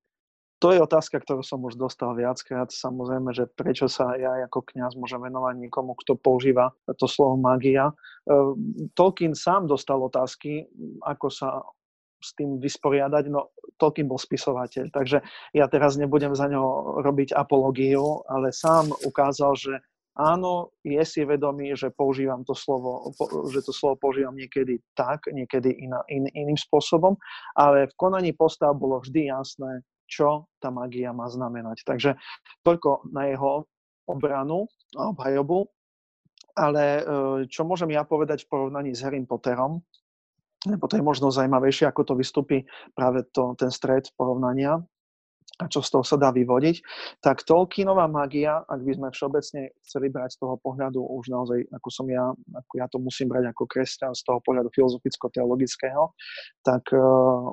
To je otázka, ktorú som už dostal viackrát. Samozrejme, že prečo sa ja ako kňaz môžem venovať niekomu, kto používa to slovo magia. Ehm, Tolkien sám dostal otázky, ako sa s tým vysporiadať. No, Tolkien bol spisovateľ, takže ja teraz nebudem za ňo robiť apológiu, ale sám ukázal, že áno, je si vedomý, že používam to slovo, že to slovo používam niekedy tak, niekedy iná, in, iným spôsobom, ale v konaní postav bolo vždy jasné, čo tá magia má znamenať. Takže toľko na jeho obranu a obhajobu. Ale e, čo môžem ja povedať v porovnaní s Harry Potterom, lebo to je možno zaujímavejšie, ako to vystupí práve to, ten stred porovnania, a čo z toho sa dá vyvodiť, tak Tolkienová magia, ak by sme všeobecne chceli brať z toho pohľadu už naozaj, ako som ja, ako ja to musím brať ako kresťan z toho pohľadu filozoficko-teologického, tak uh,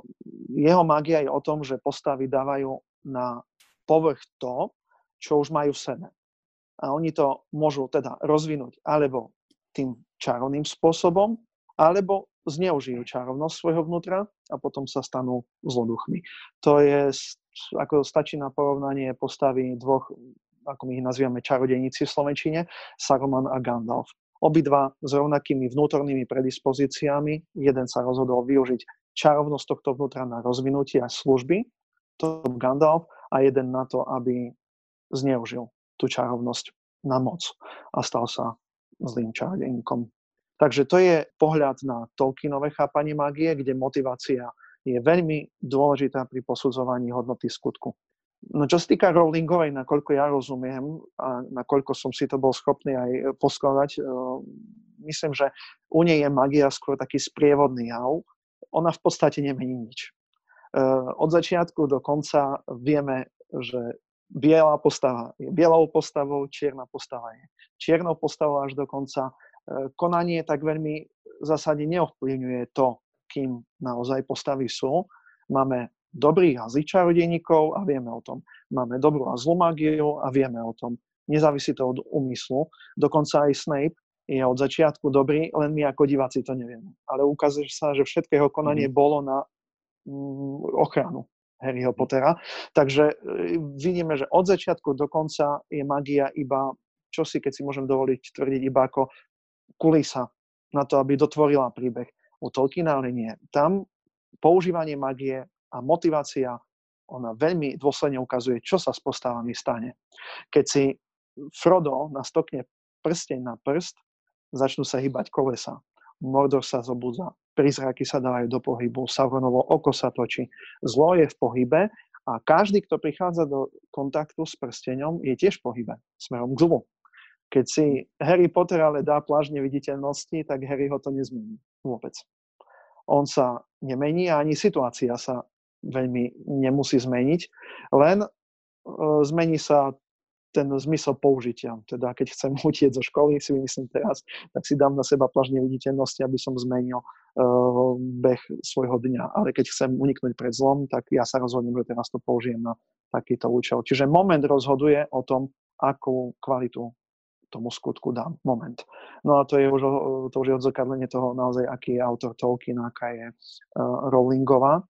jeho magia je o tom, že postavy dávajú na povrch to, čo už majú v sebe. A oni to môžu teda rozvinúť alebo tým čarovným spôsobom, alebo zneužijú čarovnosť svojho vnútra a potom sa stanú zloduchmi. To je, ako stačí na porovnanie postavy dvoch, ako my ich nazývame čarodejníci v Slovenčine, Saruman a Gandalf. Obidva s rovnakými vnútornými predispozíciami. Jeden sa rozhodol využiť čarovnosť tohto vnútra na rozvinutie a služby, to Gandalf, a jeden na to, aby zneužil tú čarovnosť na moc a stal sa zlým čarodejníkom. Takže to je pohľad na Tolkienové chápanie mágie, kde motivácia je veľmi dôležitá pri posudzovaní hodnoty skutku. No čo sa týka Rowlingovej, nakoľko ja rozumiem a nakoľko som si to bol schopný aj poskladať, eh, myslím, že u nej je magia skôr taký sprievodný jav. Ona v podstate nemení nič. Eh, od začiatku do konca vieme, že biela postava je bielou postavou, čierna postava je čiernou postavou až do konca konanie tak veľmi v zásade neovplyvňuje to, kým naozaj postavy sú. Máme dobrých a zlých čarodejníkov a vieme o tom. Máme dobrú a zlú magiu a vieme o tom. Nezávisí to od úmyslu. Dokonca aj Snape je od začiatku dobrý, len my ako diváci to nevieme. Ale ukazuje sa, že všetko jeho konanie mm. bolo na mm, ochranu Harryho Pottera. Takže e, vidíme, že od začiatku do konca je magia iba, čo si, keď si môžem dovoliť tvrdiť, iba ako kulisa na to, aby dotvorila príbeh. U Tolkiena ale nie. Tam používanie magie a motivácia, ona veľmi dôsledne ukazuje, čo sa s postavami stane. Keď si Frodo nastokne prsteň na prst, začnú sa hýbať kolesa. Mordor sa zobudza, prizraky sa dávajú do pohybu, Sauronovo oko sa točí. Zlo je v pohybe a každý, kto prichádza do kontaktu s prsteňom, je tiež v pohybe, smerom k zlu. Keď si Harry Potter ale dá pláž neviditeľnosti, tak Harry ho to nezmení vôbec. On sa nemení a ani situácia sa veľmi nemusí zmeniť, len e, zmení sa ten zmysel použitia. Teda keď chcem utieť zo školy, si vymyslím teraz, tak si dám na seba pláž neviditeľnosti, aby som zmenil uh, beh svojho dňa. Ale keď chcem uniknúť pred zlom, tak ja sa rozhodnem, že teraz to použijem na takýto účel. Čiže moment rozhoduje o tom, akú kvalitu tomu skutku dám. Moment. No a to je už, to už je odzrkadlenie toho naozaj, aký je autor Tolkien, aká je uh, Rowlingová.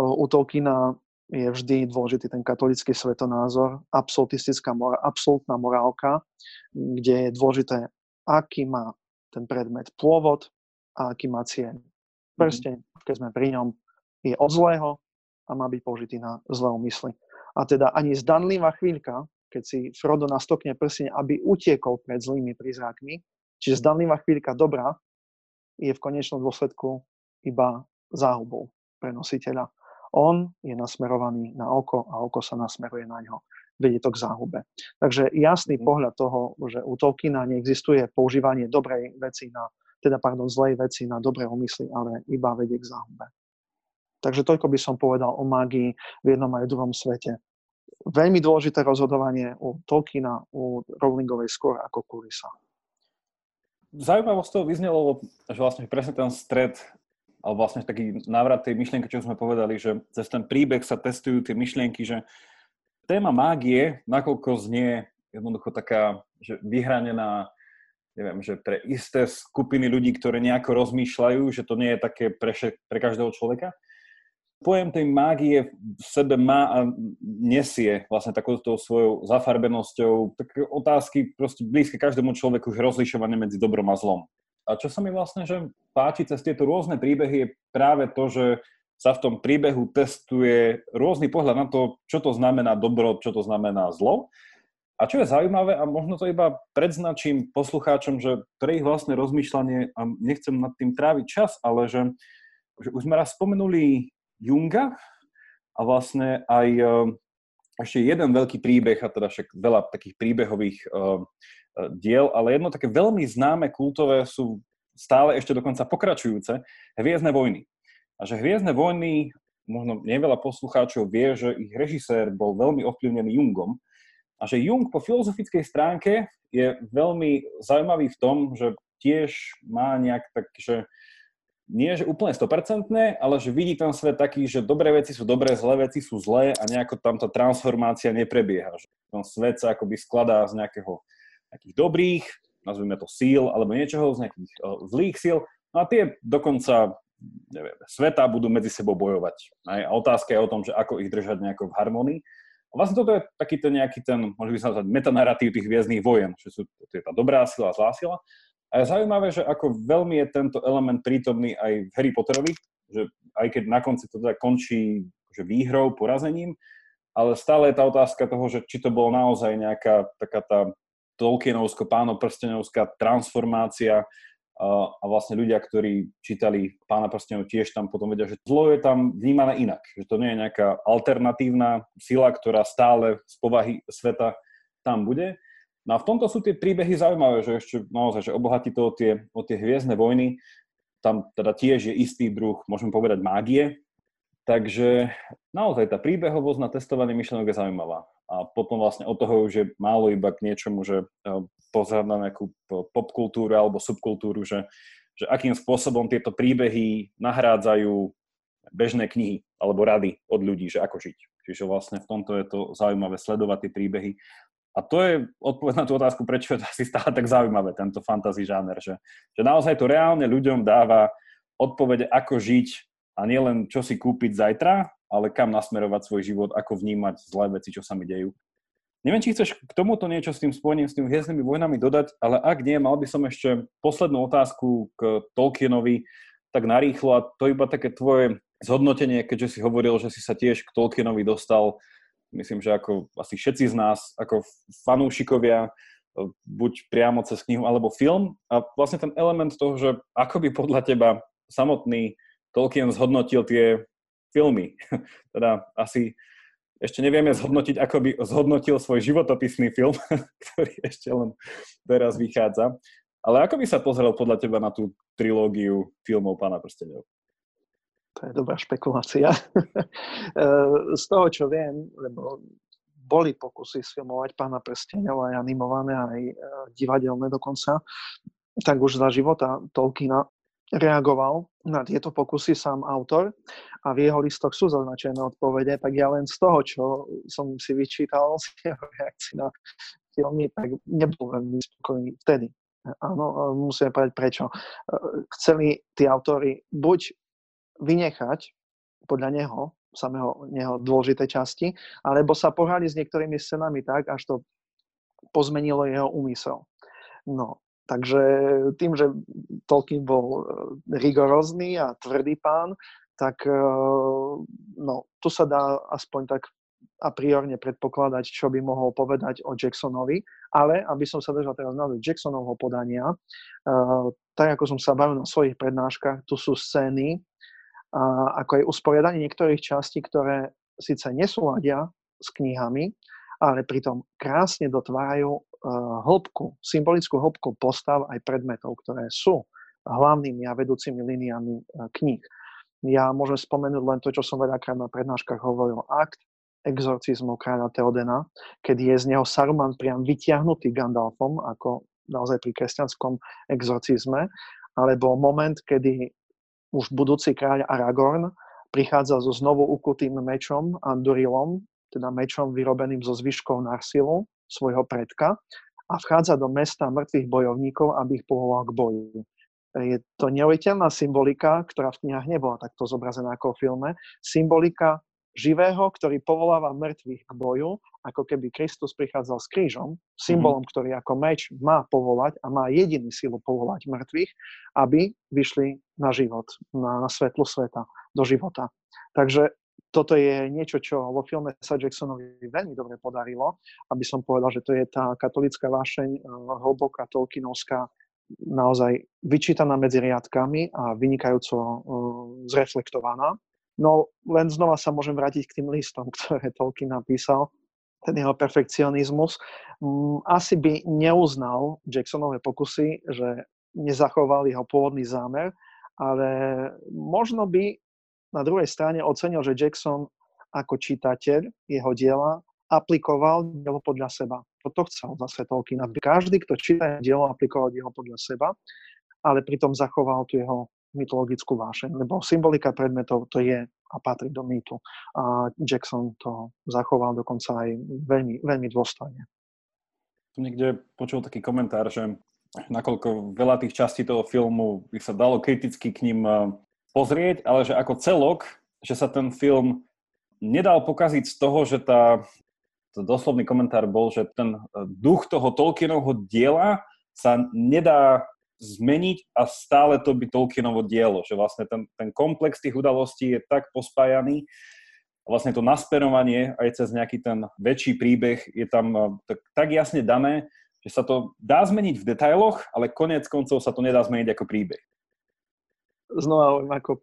Uh, u Tolkiena je vždy dôležitý ten katolický svetonázor, absolutistická, mora, absolútna morálka, kde je dôležité, aký má ten predmet pôvod a aký má cieľ. Mhm. Prsteň, keď sme pri ňom, je od zlého a má byť použitý na zlé úmysly. A teda ani zdanlivá chvíľka, keď si Frodo nastokne prsteň, aby utiekol pred zlými prízrakmi, čiže zdanlivá chvíľka dobrá, je v konečnom dôsledku iba záhubou pre nositeľa. On je nasmerovaný na oko a oko sa nasmeruje na ňo. Vedie to k záhube. Takže jasný mm. pohľad toho, že u Tolkiena neexistuje používanie dobrej veci na, teda pardon, zlej veci na dobré úmysly, ale iba vedie k záhube. Takže toľko by som povedal o mágii v jednom aj v druhom svete. Veľmi dôležité rozhodovanie u Tolkiena, u Rowlingovej skôr ako Kulisa. Zaujímavosť toho vyznelo, že vlastne presne ten stred ale vlastne taký návrat tej myšlienky, čo sme povedali, že cez ten príbeh sa testujú tie myšlienky, že téma mágie, nakoľko znie jednoducho taká, že vyhranená, neviem, že pre isté skupiny ľudí, ktoré nejako rozmýšľajú, že to nie je také pre, pre každého človeka. Pojem tej mágie v sebe má a nesie vlastne takouto svojou zafarbenosťou také otázky proste blízke každému človeku, že rozlišovanie medzi dobrom a zlom. A čo sa mi vlastne že páči cez tieto rôzne príbehy je práve to, že sa v tom príbehu testuje rôzny pohľad na to, čo to znamená dobro, čo to znamená zlo. A čo je zaujímavé, a možno to iba predznačím poslucháčom, že pre ich vlastné rozmýšľanie, a nechcem nad tým tráviť čas, ale že, že už sme raz spomenuli Junga a vlastne aj e, ešte jeden veľký príbeh, a teda však veľa takých príbehových uh, diel, ale jedno také veľmi známe kultové sú stále ešte dokonca pokračujúce, Hviezdne vojny. A že Hviezdne vojny, možno neveľa poslucháčov vie, že ich režisér bol veľmi ovplyvnený Jungom a že Jung po filozofickej stránke je veľmi zaujímavý v tom, že tiež má nejak tak, že nie že úplne 100%, ale že vidí ten svet taký, že dobré veci sú dobré, zlé veci sú zlé a nejako tam tá transformácia neprebieha. Že ten svet sa akoby skladá z nejakého nejakých dobrých, nazvime to síl, alebo niečoho z nejakých uh, zlých síl. No a tie dokonca neviem, sveta budú medzi sebou bojovať. Aj? A otázka je o tom, že ako ich držať nejako v harmonii. A vlastne toto je taký ten nejaký ten, môžeme by sa nazvať, metanaratív tých hviezdnych vojen, že sú, to je tá dobrá sila zlá sila. A je zaujímavé, že ako veľmi je tento element prítomný aj v Harry Potterovi, že aj keď na konci to teda končí že výhrou, porazením, ale stále je tá otázka toho, že či to bolo naozaj nejaká taká tá Tolkienovsko, páno prstenovská transformácia a vlastne ľudia, ktorí čítali pána prstenov tiež tam potom vedia, že zlo je tam vnímané inak, že to nie je nejaká alternatívna sila, ktorá stále z povahy sveta tam bude. No a v tomto sú tie príbehy zaujímavé, že ešte naozaj, že obohatí to o tie, o tie hviezdne vojny, tam teda tiež je istý druh, môžeme povedať, mágie, Takže naozaj tá príbehovosť na testovanie myšlenok je zaujímavá. A potom vlastne od toho už je málo iba k niečomu, že e, pozerať na nejakú popkultúru alebo subkultúru, že, že akým spôsobom tieto príbehy nahrádzajú bežné knihy alebo rady od ľudí, že ako žiť. Čiže vlastne v tomto je to zaujímavé sledovať tie príbehy. A to je odpoveď na tú otázku, prečo je to asi stále tak zaujímavé, tento fantasy žáner, že, že naozaj to reálne ľuďom dáva odpovede, ako žiť a nielen čo si kúpiť zajtra, ale kam nasmerovať svoj život, ako vnímať zlé veci, čo sa mi dejú. Neviem, či chceš k tomuto niečo s tým spojením, s tými hviezdnymi vojnami dodať, ale ak nie, mal by som ešte poslednú otázku k Tolkienovi, tak narýchlo a to iba také tvoje zhodnotenie, keďže si hovoril, že si sa tiež k Tolkienovi dostal, myslím, že ako asi všetci z nás, ako fanúšikovia, buď priamo cez knihu alebo film. A vlastne ten element toho, že ako by podľa teba samotný Tolkien zhodnotil tie filmy. teda asi ešte nevieme zhodnotiť, ako by zhodnotil svoj životopisný film, ktorý ešte len teraz vychádza. Ale ako by sa pozrel podľa teba na tú trilógiu filmov Pána prstenov? To je dobrá špekulácia. Z toho, čo viem, lebo boli pokusy sfilmovať Pána prstenov aj animované, aj e, divadelné dokonca, tak už za života Tolkiena reagoval na tieto pokusy sám autor a v jeho listoch sú zaznačené odpovede, tak ja len z toho, čo som si vyčítal z jeho reakcií na filmy, tak nebol veľmi spokojný vtedy. Áno, musíme povedať prečo. Chceli tí autory buď vynechať podľa neho, samého neho dôležité časti, alebo sa pohrali s niektorými scénami tak, až to pozmenilo jeho úmysel. No, takže tým, že Tolkien bol e, rigorózny a tvrdý pán, tak e, no, tu sa dá aspoň tak a priorne predpokladať, čo by mohol povedať o Jacksonovi, ale aby som sa držal teraz na Jacksonovho podania, uh, tak ako som sa bavil na svojich prednáškach, tu sú scény, uh, ako aj usporiadanie niektorých častí, ktoré síce nesúladia s knihami, ale pritom krásne dotvárajú uh, hĺbku, symbolickú hĺbku postav aj predmetov, ktoré sú hlavnými a vedúcimi líniami uh, kníh. Ja môžem spomenúť len to, čo som veľakrát na prednáškach hovoril. Akt exorcizmu kráľa Teodena, keď je z neho Saruman priam vyťahnutý Gandalfom, ako naozaj pri kresťanskom exorcizme, alebo moment, kedy už budúci kráľ Aragorn prichádza so znovu ukutým mečom Andurilom, teda mečom vyrobeným zo zvyškov Narsilu, svojho predka, a vchádza do mesta mŕtvych bojovníkov, aby ich povolal k boju. Je to neuveriteľná symbolika, ktorá v knihách nebola takto zobrazená ako v filme. Symbolika živého, ktorý povoláva mŕtvych k boju, ako keby Kristus prichádzal s krížom, symbolom, mm-hmm. ktorý ako meč má povolať a má jediný silu povolať mŕtvych, aby vyšli na život, na, na svetlo sveta, do života. Takže toto je niečo, čo vo filme sa Jacksonovi veľmi dobre podarilo, aby som povedal, že to je tá katolická vášeň, eh, hlboká Tolkienovská, naozaj vyčítaná medzi riadkami a vynikajúco uh, zreflektovaná. No len znova sa môžem vrátiť k tým listom, ktoré Tolkien napísal, ten jeho perfekcionizmus. Mm, asi by neuznal Jacksonové pokusy, že nezachoval jeho pôvodný zámer, ale možno by na druhej strane ocenil, že Jackson ako čitateľ jeho diela aplikoval dielo podľa seba. Toto chcel zase Tolkien, aby každý, kto číta dielo, aplikoval dielo podľa seba, ale pritom zachoval tu jeho mytologickú vášeň, lebo symbolika predmetov to je a patrí do mýtu. A Jackson to zachoval dokonca aj veľmi, veľmi dôstojne. Som niekde počul taký komentár, že nakoľko veľa tých častí toho filmu by sa dalo kriticky k ním eh, pozrieť, ale že ako celok, že sa ten film nedal pokaziť z toho, že tá, to doslovný komentár bol, že ten eh, duch toho Tolkienovho diela sa nedá zmeniť a stále to by Tolkienovo dielo, že vlastne ten, ten komplex tých udalostí je tak pospájaný, vlastne to nasperovanie aj cez nejaký ten väčší príbeh je tam eh, tak, tak jasne dané, že sa to dá zmeniť v detailoch, ale konec koncov sa to nedá zmeniť ako príbeh znova ako uh,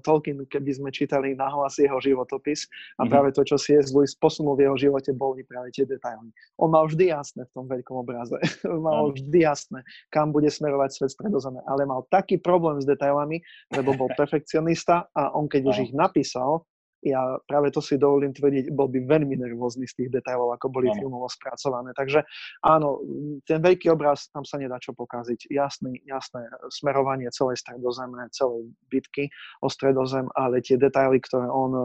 Tolkien, keby sme čítali nahlas jeho životopis a mm-hmm. práve to, čo si je Lewis posunul v jeho živote, boli práve tie detaily. On mal vždy jasné v tom veľkom obraze. mal vždy jasné, kam bude smerovať svet stredozeme, ale mal taký problém s detailami, lebo bol perfekcionista a on keď už ich napísal, ja práve to si dovolím tvrdiť, bol by veľmi nervózny z tých detailov, ako boli ano. filmovo spracované. Takže áno, ten veľký obraz, tam sa nedá čo pokaziť. Jasný, jasné smerovanie celej stredozeme, celej bitky o stredozem, ale tie detaily, ktoré on uh,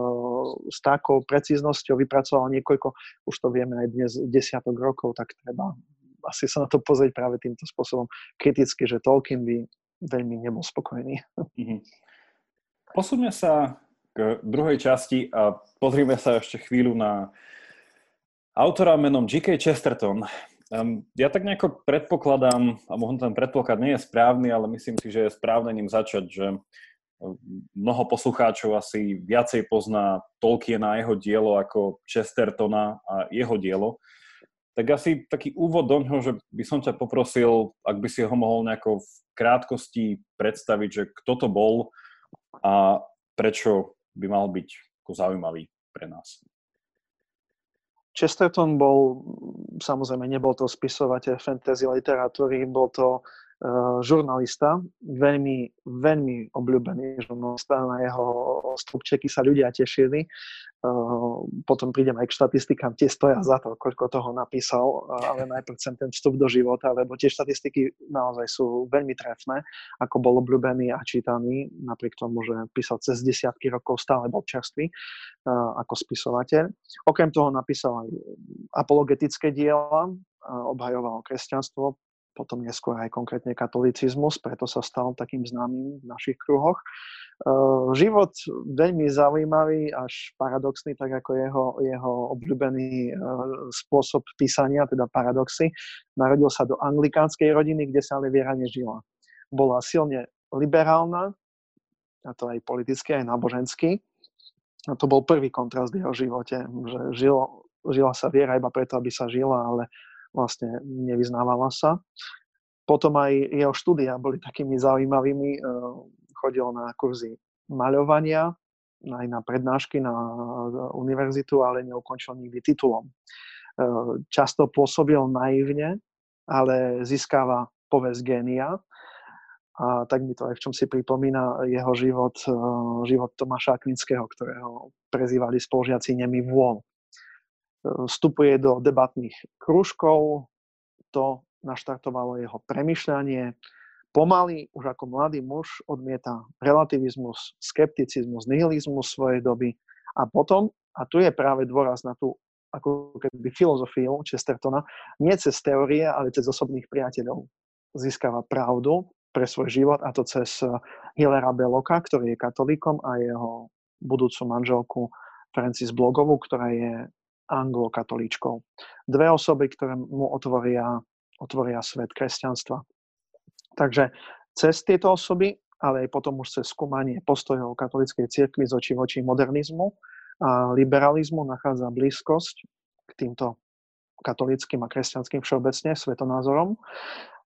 s takou precíznosťou vypracoval niekoľko, už to vieme aj dnes, desiatok rokov, tak treba asi sa na to pozrieť práve týmto spôsobom kriticky, že Tolkien by veľmi nebol spokojný. Mm-hmm. Posúďme sa k druhej časti a pozrime sa ešte chvíľu na autora menom G.K. Chesterton. Um, ja tak nejako predpokladám, a možno ten predpoklad nie je správny, ale myslím si, že je správne ním začať, že mnoho poslucháčov asi viacej pozná Tolkiena a jeho dielo ako Chestertona a jeho dielo. Tak asi taký úvod do ňoho, že by som ťa poprosil, ak by si ho mohol nejako v krátkosti predstaviť, že kto to bol a prečo by mal byť ako zaujímavý pre nás. Chesterton bol, samozrejme, nebol to spisovateľ fantasy literatúry, bol to uh, žurnalista, veľmi, veľmi obľúbený žurnalista, na jeho stupčeky sa ľudia tešili. Potom prídem aj k štatistikám, tie stoja za to, koľko toho napísal, ale najprv chcem ten vstup do života, lebo tie štatistiky naozaj sú veľmi trefné, ako bol obľúbený a čítaný, napriek tomu, že písal cez desiatky rokov, stále bol čerstvý ako spisovateľ. Okrem toho napísal aj apologetické diela, obhajoval kresťanstvo, potom neskôr aj konkrétne katolicizmus, preto sa stal takým známym v našich kruhoch. Uh, život veľmi zaujímavý, až paradoxný, tak ako jeho, jeho obľúbený uh, spôsob písania, teda paradoxy. Narodil sa do anglikánskej rodiny, kde sa ale viera nežila. Bola silne liberálna, a to aj politicky, aj nábožensky. A to bol prvý kontrast v jeho živote, že žilo, žila sa viera iba preto, aby sa žila, ale vlastne nevyznávala sa. Potom aj jeho štúdia boli takými zaujímavými chodil na kurzy maľovania, aj na prednášky na univerzitu, ale neukončil nikdy titulom. E, často pôsobil naivne, ale získava povesť génia. A tak mi to aj v čom si pripomína jeho život, život Tomáša Akvinského, ktorého prezývali spolužiaci Nemi vôľ. Vstupuje do debatných krúžkov, to naštartovalo jeho premyšľanie, pomaly už ako mladý muž odmieta relativizmus, skepticizmus, nihilizmus svojej doby. A potom, a tu je práve dôraz na tú ako keby filozofiu Chestertona, nie cez teórie, ale cez osobných priateľov. Získava pravdu pre svoj život a to cez Hillera Beloka, ktorý je katolíkom a jeho budúcu manželku Francis Blogovu, ktorá je anglokatolíčkou. Dve osoby, ktoré mu otvoria, otvoria svet kresťanstva. Takže cez tieto osoby, ale aj potom už cez skúmanie postojov katolíckej cirkvi z očí voči modernizmu a liberalizmu nachádza blízkosť k týmto katolickým a kresťanským všeobecne svetonázorom.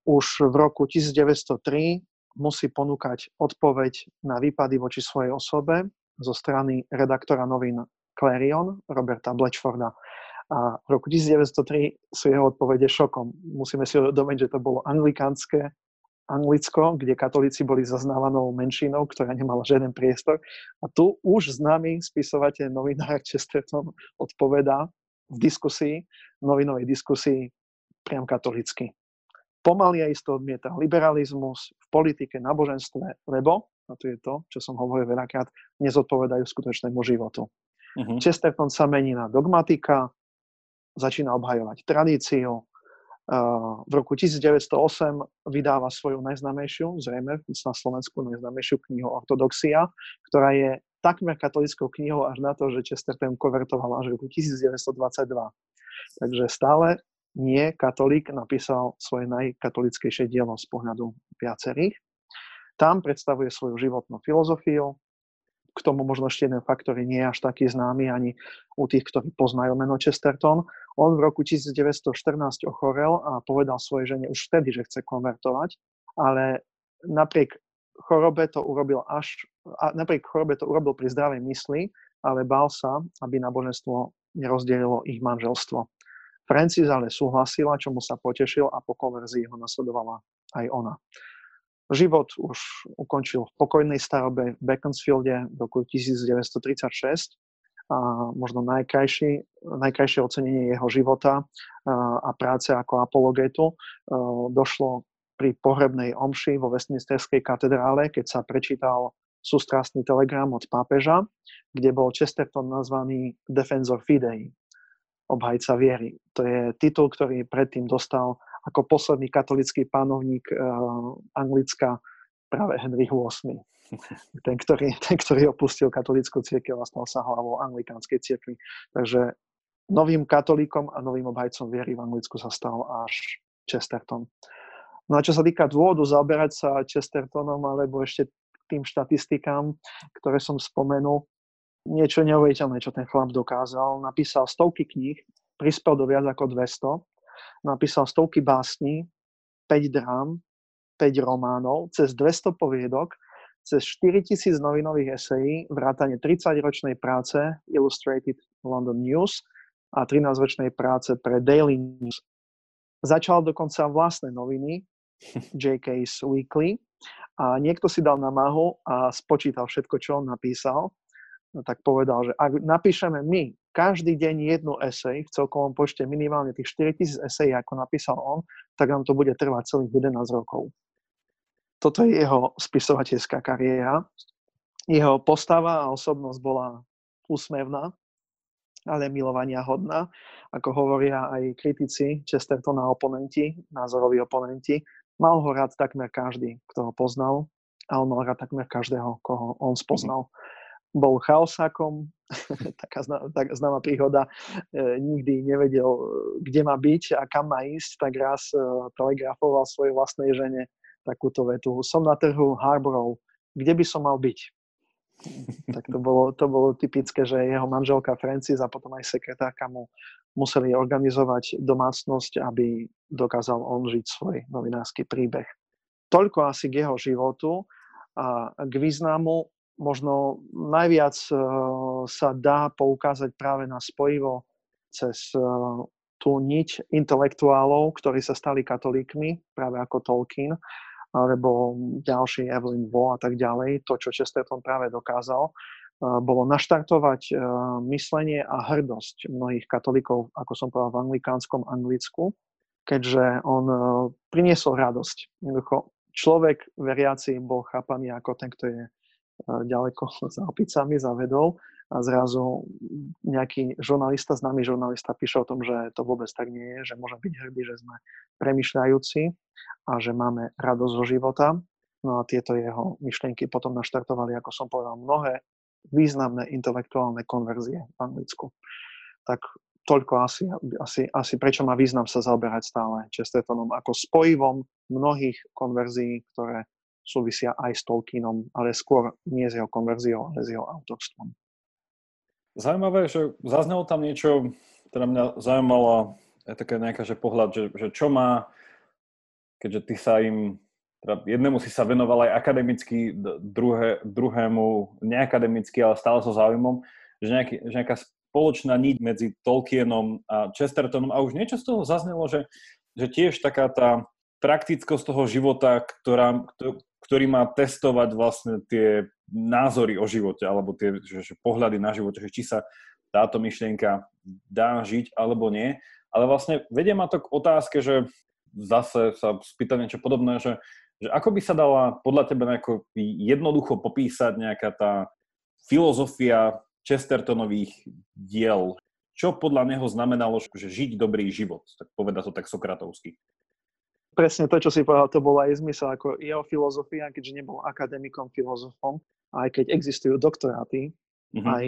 Už v roku 1903 musí ponúkať odpoveď na výpady voči svojej osobe zo strany redaktora novín Clarion, Roberta Bletchforda. A v roku 1903 sú jeho odpovede šokom. Musíme si uvedomiť, že to bolo anglikánske Anglicko, kde katolíci boli zaznávanou menšinou, ktorá nemala žiaden priestor. A tu už známy spisovateľ novinár Chesterton odpovedá v diskusii, novinovej diskusii priam katolicky. Pomaly a isto odmieta liberalizmus v politike, náboženstve, lebo, a to je to, čo som hovoril veľakrát, nezodpovedajú skutočnému životu. Uh-huh. Chesterton sa mení na dogmatika, začína obhajovať tradíciu, v roku 1908 vydáva svoju najznámejšiu, zrejme na Slovensku najznámejšiu knihu Ortodoxia, ktorá je takmer katolickou knihou až na to, že Chesterton konvertoval až v roku 1922. Takže stále nie katolík napísal svoje najkatolickejšie dielo z pohľadu viacerých. Tam predstavuje svoju životnú filozofiu, k tomu možno ešte jeden fakt, ktorý nie je až taký známy ani u tých, ktorí poznajú meno Chesterton. On v roku 1914 ochorel a povedal svojej žene už vtedy, že chce konvertovať, ale napriek chorobe to urobil až, a napriek chorobe to urobil pri zdravej mysli, ale bál sa, aby náboženstvo nerozdelilo ich manželstvo. Francis ale súhlasila, čomu sa potešil a po konverzii ho nasledovala aj ona. Život už ukončil v pokojnej starobe v Beaconsfielde v roku 1936 a možno najkrajší, najkrajšie ocenenie jeho života a práce ako apologetu došlo pri pohrebnej omši vo Westminsterskej katedrále, keď sa prečítal sústrastný telegram od pápeža, kde bol Chesterton nazvaný Defensor Fidei, obhajca viery. To je titul, ktorý predtým dostal ako posledný katolický pánovník uh, Anglicka práve Henry VIII. Ten ktorý, ten, ktorý opustil katolickú církev a stal sa hlavou anglikánskej církvy. Takže novým katolíkom a novým obhajcom viery v Anglicku sa stal až Chesterton. No a čo sa týka dôvodu zaoberať sa Chestertonom alebo ešte tým štatistikám, ktoré som spomenul, niečo neuveriteľné, čo ten chlap dokázal. Napísal stovky kníh, prispel do viac ako 200 napísal stovky básní, 5 drám, 5 románov, cez 200 poviedok, cez 4000 novinových esejí, vrátane 30-ročnej práce Illustrated London News a 13-ročnej práce pre Daily News. Začal dokonca vlastné noviny, JK's Weekly, a niekto si dal námahu a spočítal všetko, čo on napísal no tak povedal, že ak napíšeme my každý deň jednu esej v celkovom počte minimálne tých 4000 esejí, ako napísal on, tak nám to bude trvať celých 11 rokov. Toto je jeho spisovateľská kariéra. Jeho postava a osobnosť bola úsmevná, ale milovania hodná. Ako hovoria aj kritici, Chestertona oponenti, názoroví oponenti, mal ho rád takmer každý, kto ho poznal a on mal rád takmer každého, koho on spoznal. Bol chaosákom, taká zná, tak známa príhoda, e, nikdy nevedel, kde má byť a kam má ísť, tak raz e, telegrafoval svojej vlastnej žene takúto vetu. Som na trhu Harborov, kde by som mal byť? Tak to bolo, to bolo typické, že jeho manželka Francis a potom aj sekretárka mu museli organizovať domácnosť, aby dokázal on žiť svoj novinársky príbeh. Toľko asi k jeho životu a k významu možno najviac eh, sa dá poukázať práve na spojivo cez eh, tú niť intelektuálov, ktorí sa stali katolíkmi, práve ako Tolkien, alebo ďalší Evelyn Waugh a tak ďalej. To, čo Chesterton práve dokázal, eh, bolo naštartovať myslenie a hrdosť mnohých katolíkov, ako som povedal, v anglikánskom Anglicku, keďže on priniesol radosť. človek veriaci bol chápaný ako ten, kto je ďaleko za opicami zavedol a zrazu nejaký žurnalista, známy žurnalista píše o tom, že to vôbec tak nie je, že môžeme byť hrdí, že sme premyšľajúci a že máme radosť zo života. No a tieto jeho myšlienky potom naštartovali, ako som povedal, mnohé významné intelektuálne konverzie v Anglicku. Tak toľko asi, asi, asi prečo má význam sa zaoberať stále Chestertonom ako spojivom mnohých konverzií, ktoré súvisia aj s Tolkienom, ale skôr nie s jeho konverziou, ale s jeho autorstvom. Zaujímavé, že zaznelo tam niečo, teda mňa zaujímalo je také nejaká, že pohľad, že, že čo má, keďže ty sa im, teda jednému si sa venoval aj akademicky, druhé, druhému neakademicky, ale stále so záujmom, že, nejaký, že nejaká spoločná niť medzi Tolkienom a Chestertonom a už niečo z toho zaznelo, že, že tiež taká tá praktickosť toho života, ktorá, ktorý má testovať vlastne tie názory o živote, alebo tie že, že pohľady na živote, že či sa táto myšlienka dá žiť alebo nie. Ale vlastne vedie ma to k otázke, že zase sa spýta niečo podobné, že, že ako by sa dala podľa teba nejako jednoducho popísať nejaká tá filozofia Chestertonových diel. Čo podľa neho znamenalo, že žiť dobrý život? Tak poveda to tak sokratovsky presne to, čo si povedal, to bol aj zmysel ako jeho filozofia, keďže nebol akademikom, filozofom, aj keď existujú doktoráty, mm-hmm. aj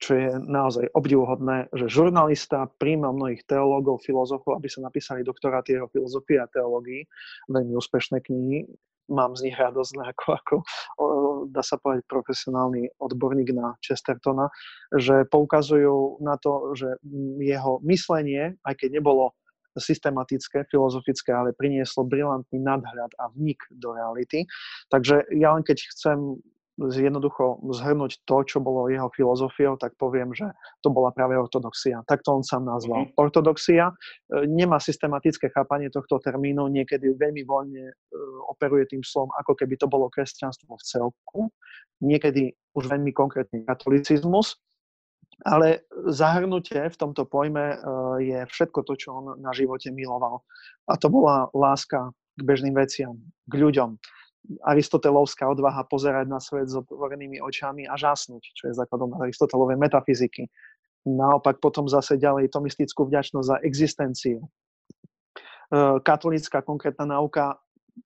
čo je naozaj obdivuhodné, že žurnalista príjma mnohých teológov, filozofov, aby sa napísali doktoráty jeho filozofie a teológii, veľmi úspešné knihy. Mám z nich radosť ako, ako dá sa povedať, profesionálny odborník na Chestertona, že poukazujú na to, že jeho myslenie, aj keď nebolo systematické, filozofické, ale prinieslo brilantný nadhľad a vnik do reality. Takže ja len keď chcem jednoducho zhrnúť to, čo bolo jeho filozofiou, tak poviem, že to bola práve ortodoxia. Tak to on sám nazval. Mm-hmm. Ortodoxia e, nemá systematické chápanie tohto termínu, niekedy veľmi voľne e, operuje tým slovom, ako keby to bolo kresťanstvo v celku, niekedy už veľmi konkrétny katolicizmus, ale zahrnutie v tomto pojme e, je všetko to, čo on na živote miloval. A to bola láska k bežným veciam, k ľuďom. Aristotelovská odvaha pozerať na svet s otvorenými očami a žasnúť, čo je základom Aristotelovej metafyziky. Naopak potom zase ďalej to mystickú vďačnosť za existenciu. E, katolická konkrétna nauka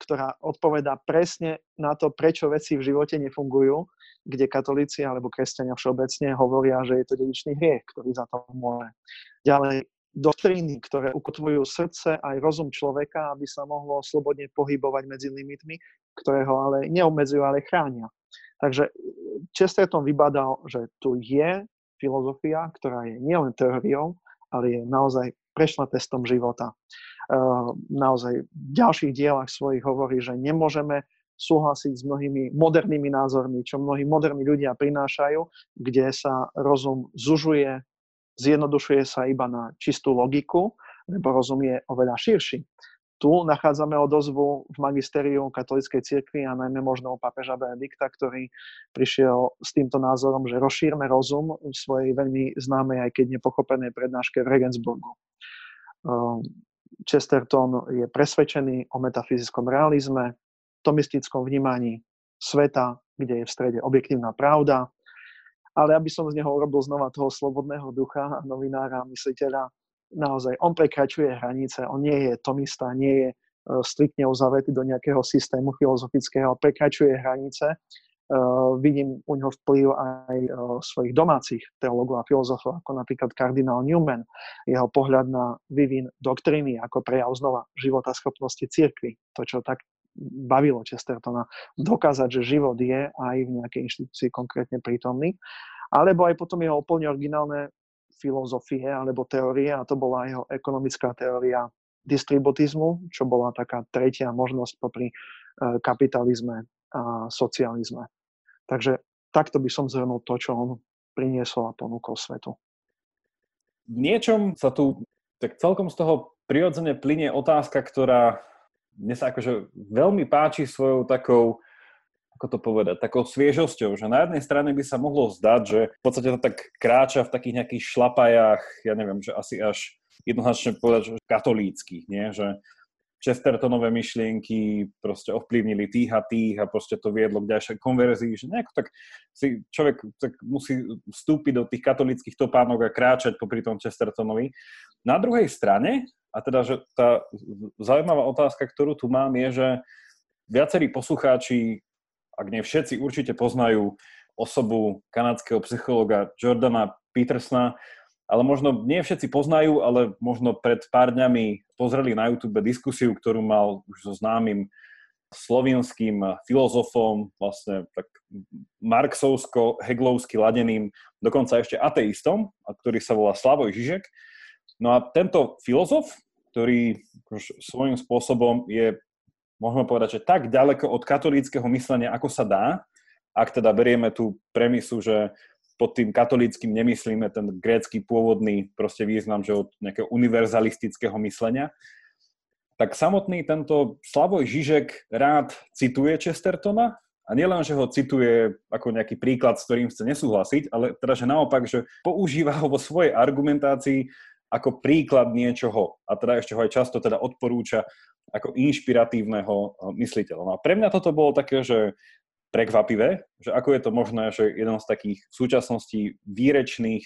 ktorá odpovedá presne na to, prečo veci v živote nefungujú, kde katolíci alebo kresťania všeobecne hovoria, že je to dedičný hriech, ktorý za to môže. Ďalej, doktríny, ktoré ukotvujú srdce aj rozum človeka, aby sa mohlo slobodne pohybovať medzi limitmi, ktoré ho ale neobmedzujú, ale chránia. Takže Chesterton vybadal, že tu je filozofia, ktorá je nielen teóriou, ale je naozaj prešla testom života. Eh, naozaj v ďalších dielach svojich hovorí, že nemôžeme súhlasiť s mnohými modernými názormi, čo mnohí moderní ľudia prinášajú, kde sa rozum zužuje, zjednodušuje sa iba na čistú logiku, lebo rozum je oveľa širší. Tu nachádzame odozvu v magisteriu katolíckej cirkvi a najmä možno u pápeža Benedikta, ktorý prišiel s týmto názorom, že rozšírme rozum v svojej veľmi známej, aj keď nepochopenej prednáške v Regensburgu. Ehm, Chesterton je presvedčený o metafyzickom realizme, tomistickom vnímaní sveta, kde je v strede objektívna pravda, ale aby som z neho urobil znova toho slobodného ducha, novinára, mysliteľa, naozaj on prekračuje hranice, on nie je tomista, nie je e, striktne uzavretý do nejakého systému filozofického, prekračuje hranice. Uh, vidím u neho vplyv aj uh, svojich domácich teológov a filozofov, ako napríklad kardinál Newman, jeho pohľad na vyvin doktríny ako prejav znova života schopnosti cirkvy, to, čo tak bavilo Chestertona, dokázať, že život je aj v nejakej inštitúcii konkrétne prítomný, alebo aj potom jeho úplne originálne filozofie alebo teórie a to bola jeho ekonomická teória distributizmu, čo bola taká tretia možnosť popri e, kapitalizme a socializme. Takže takto by som zhrnul to, čo on priniesol a ponúkol svetu. V niečom sa tu tak celkom z toho prirodzene plinie otázka, ktorá mne sa akože veľmi páči svojou takou ako to povedať, takou sviežosťou, že na jednej strane by sa mohlo zdať, že v podstate to tak kráča v takých nejakých šlapajách, ja neviem, že asi až jednoznačne povedať, že katolíckých, nie? že Chestertonové myšlienky proste ovplyvnili tých a tých a proste to viedlo k ďalšej konverzii, že nejako tak si človek tak musí vstúpiť do tých katolických topánok a kráčať popri tom Chestertonovi. Na druhej strane, a teda, že tá zaujímavá otázka, ktorú tu mám, je, že viacerí poslucháči ak nie všetci, určite poznajú osobu kanadského psychológa Jordana Petersona, ale možno nie všetci poznajú, ale možno pred pár dňami pozreli na YouTube diskusiu, ktorú mal už so známym slovinským filozofom, vlastne tak marxovsko-heglovsky ladeným, dokonca ešte ateistom, ktorý sa volá Slavoj Žižek. No a tento filozof, ktorý svojím spôsobom je môžeme povedať, že tak ďaleko od katolíckého myslenia, ako sa dá, ak teda berieme tú premisu, že pod tým katolíckým nemyslíme ten grécky pôvodný proste význam, že od nejakého univerzalistického myslenia, tak samotný tento Slavoj Žižek rád cituje Chestertona a nielen, že ho cituje ako nejaký príklad, s ktorým chce nesúhlasiť, ale teda, že naopak, že používa ho vo svojej argumentácii ako príklad niečoho a teda ešte ho aj často teda odporúča ako inšpiratívneho eh, mysliteľa. No a pre mňa toto bolo také, že prekvapivé, že ako je to možné, že jeden z takých v súčasnosti výrečných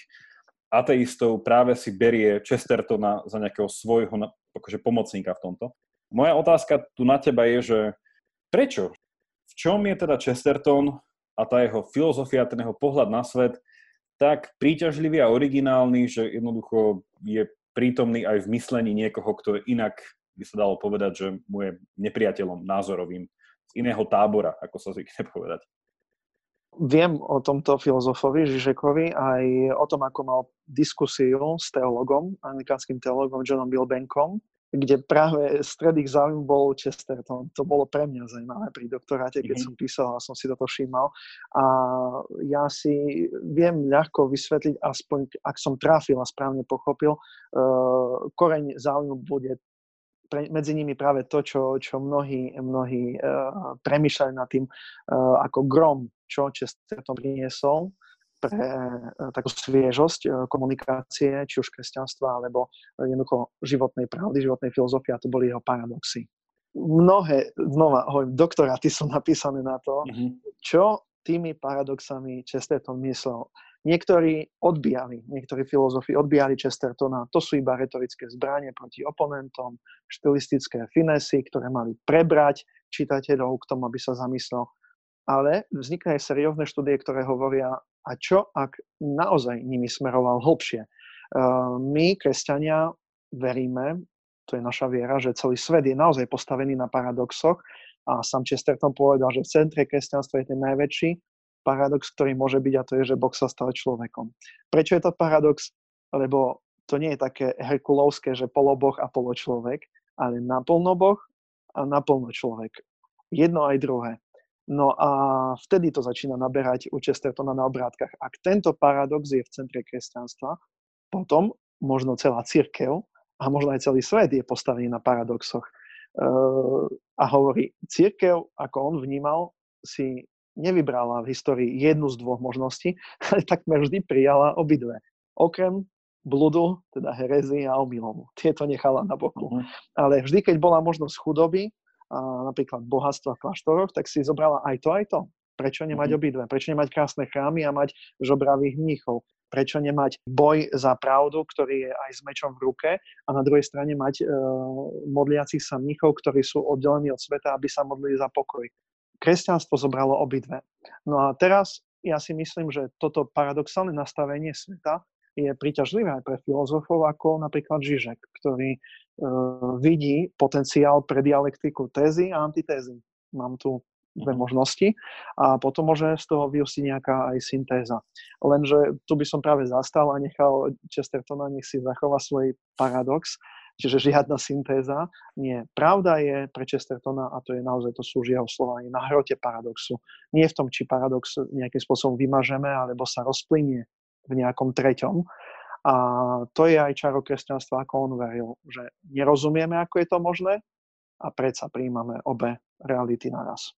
ateistov práve si berie Chestertona za nejakého svojho akože pomocníka v tomto. Moja otázka tu na teba je, že prečo? V čom je teda Chesterton a tá jeho filozofia, ten jeho pohľad na svet tak príťažlivý a originálny, že jednoducho je prítomný aj v myslení niekoho, kto je inak by sa dalo povedať, že mu je nepriateľom názorovým z iného tábora, ako sa zvykne povedať. Viem o tomto filozofovi Žižekovi aj o tom, ako mal diskusiu s teologom, anglikánskym teologom Johnom Bilbenkom, kde práve stred ich záujmu bol Chesterton. To bolo pre mňa zaujímavé pri doktoráte, keď mm-hmm. som písal a som si toto všímal. A ja si viem ľahko vysvetliť, aspoň ak som trafil a správne pochopil, uh, koreň záujmu bude pre, medzi nimi práve to, čo, čo mnohí, mnohí uh, premýšľali nad tým, uh, ako grom, čo Chesterton priniesol pre uh, takú sviežosť uh, komunikácie, či už kresťanstva, alebo jednoducho životnej pravdy, životnej filozofie, a to boli jeho paradoxy. Mnohé, znova hovorím, doktoráty sú napísané na to, mm-hmm. čo tými paradoxami Chesterton myslel. Niektorí odbijali, niektorí filozofi odbijali Chestertona, to sú iba retorické zbranie proti oponentom, štilistické finesy, ktoré mali prebrať čitateľov k tomu, aby sa zamyslel. Ale vznikne aj seriózne štúdie, ktoré hovoria, a čo ak naozaj nimi smeroval hlbšie. My, kresťania, veríme, to je naša viera, že celý svet je naozaj postavený na paradoxoch a sám Chesterton povedal, že v centre kresťanstva je ten najväčší paradox, ktorý môže byť a to je, že Boh sa stal človekom. Prečo je to paradox? Lebo to nie je také herkulovské, že poloboh a poločlovek, ale naplno Boh a naplno človek. Jedno aj druhé. No a vtedy to začína naberať u Chestertona na obrátkach. Ak tento paradox je v centre kresťanstva, potom možno celá církev a možno aj celý svet je postavený na paradoxoch. a hovorí, církev, ako on vnímal, si nevybrala v histórii jednu z dvoch možností, ale takmer vždy prijala obidve. Okrem bludu, teda herezy a omilovu. Tieto nechala na boku. Uh-huh. Ale vždy, keď bola možnosť chudoby, napríklad bohatstva v kláštoroch, tak si zobrala aj to, aj to. Prečo nemať uh-huh. obidve? Prečo nemať krásne chrámy a mať žobravých mníchov? Prečo nemať boj za pravdu, ktorý je aj s mečom v ruke a na druhej strane mať uh, modliacich sa mníchov, ktorí sú oddelení od sveta, aby sa modlili za pokoj. Kresťanstvo zobralo obidve. No a teraz ja si myslím, že toto paradoxálne nastavenie sveta je príťažlivé aj pre filozofov ako napríklad Žižek, ktorý vidí potenciál pre dialektiku tézy a antitézy. Mám tu dve mhm. možnosti a potom môže z toho vyústiť nejaká aj syntéza. Lenže tu by som práve zastal a nechal Chestertona, nech si zachová svoj paradox, čiže žiadna syntéza. Nie. Pravda je pre Chestertona, a to je naozaj, to sú jeho slova, je na hrote paradoxu. Nie v tom, či paradox nejakým spôsobom vymažeme, alebo sa rozplynie v nejakom treťom. A to je aj čaro kresťanstva, ako on veril, že nerozumieme, ako je to možné a predsa príjmame obe reality naraz.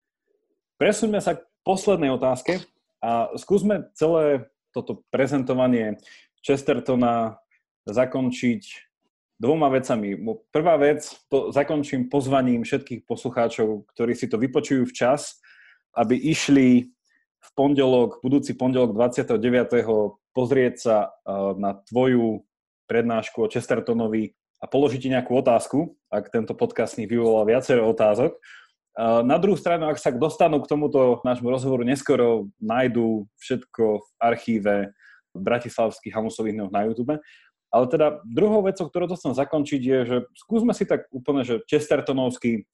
Presuňme sa k poslednej otázke a skúsme celé toto prezentovanie Chestertona zakončiť dvoma vecami. Prvá vec, to zakončím pozvaním všetkých poslucháčov, ktorí si to vypočujú včas, aby išli v pondelok, budúci pondelok 29. pozrieť sa na tvoju prednášku o Chestertonovi a položiť nejakú otázku, ak tento podcast vyvolal viacero otázok. Na druhú stranu, ak sa dostanú k tomuto nášmu rozhovoru neskoro, nájdú všetko v archíve Bratislavských Hamusových dňoch na YouTube. Ale teda druhou vecou, ktorú to chcem zakončiť, je, že skúsme si tak úplne, že Chestertonovský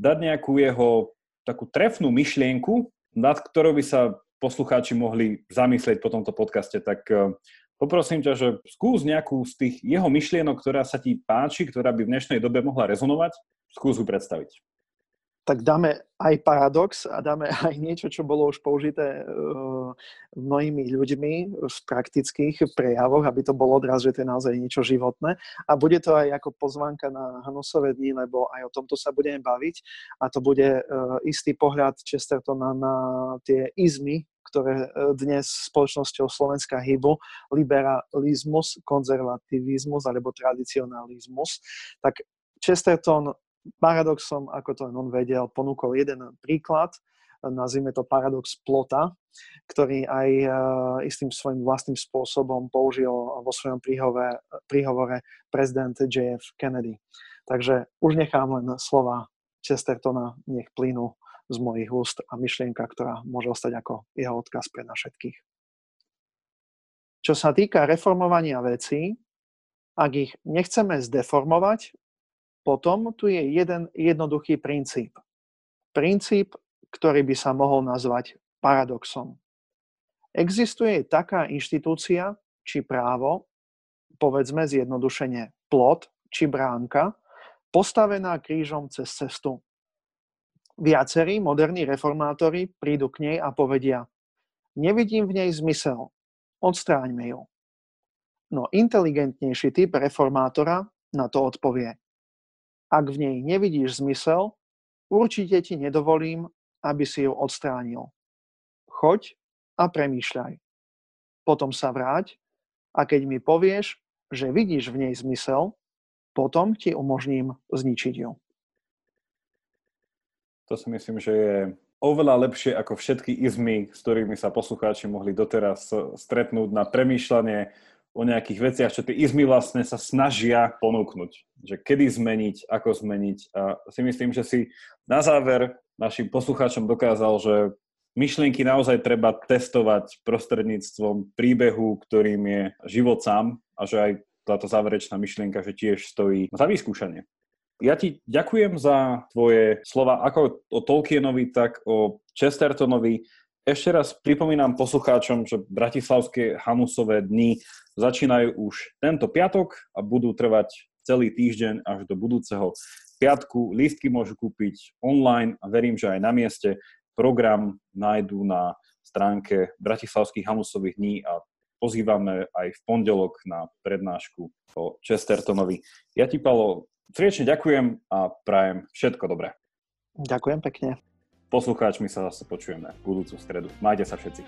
dať nejakú jeho takú trefnú myšlienku, nad ktorou by sa poslucháči mohli zamyslieť po tomto podcaste. Tak eh, poprosím ťa, že skús nejakú z tých jeho myšlienok, ktorá sa ti páči, ktorá by v dnešnej dobe mohla rezonovať, skús ju predstaviť tak dáme aj paradox a dáme aj niečo, čo bolo už použité uh, mnohými ľuďmi v praktických prejavoch, aby to bolo odraz, že to je naozaj niečo životné. A bude to aj ako pozvánka na Hanusové dni, lebo aj o tomto sa budeme baviť. A to bude uh, istý pohľad Chestertona na tie izmy, ktoré uh, dnes spoločnosťou Slovenska hýbu, liberalizmus, konzervativizmus alebo tradicionalizmus, tak Chesterton paradoxom, ako to len on vedel, ponúkol jeden príklad, nazvime to paradox plota, ktorý aj uh, istým svojím vlastným spôsobom použil vo svojom príhovore, príhovore prezident JF Kennedy. Takže už nechám len slova Chestertona, nech plynú z mojich úst a myšlienka, ktorá môže ostať ako jeho odkaz pre nás všetkých. Čo sa týka reformovania vecí, ak ich nechceme zdeformovať, potom tu je jeden jednoduchý princíp. Princíp, ktorý by sa mohol nazvať paradoxom. Existuje taká inštitúcia či právo, povedzme zjednodušene plot či bránka, postavená krížom cez cestu. Viacerí moderní reformátori prídu k nej a povedia, nevidím v nej zmysel, odstráňme ju. No inteligentnejší typ reformátora na to odpovie, ak v nej nevidíš zmysel, určite ti nedovolím, aby si ju odstránil. Choď a premýšľaj. Potom sa vráť a keď mi povieš, že vidíš v nej zmysel, potom ti umožním zničiť ju. To si myslím, že je oveľa lepšie ako všetky izmy, s ktorými sa poslucháči mohli doteraz stretnúť na premýšľanie o nejakých veciach, čo tie izmy vlastne sa snažia ponúknuť. Že kedy zmeniť, ako zmeniť. A si myslím, že si na záver našim poslucháčom dokázal, že myšlienky naozaj treba testovať prostredníctvom príbehu, ktorým je život sám a že aj táto záverečná myšlienka, že tiež stojí za vyskúšanie. Ja ti ďakujem za tvoje slova ako o Tolkienovi, tak o Chestertonovi. Ešte raz pripomínam poslucháčom, že Bratislavské Hamusové dni začínajú už tento piatok a budú trvať celý týždeň až do budúceho piatku. Lístky môžu kúpiť online a verím, že aj na mieste. Program nájdú na stránke Bratislavských Hamusových dní a pozývame aj v pondelok na prednášku o Chestertonovi. Ja ti, Palo, Srdečne ďakujem a prajem všetko dobré. Ďakujem pekne. Poslucháčmi sa zase počujeme v budúcu stredu. Majte sa všetci.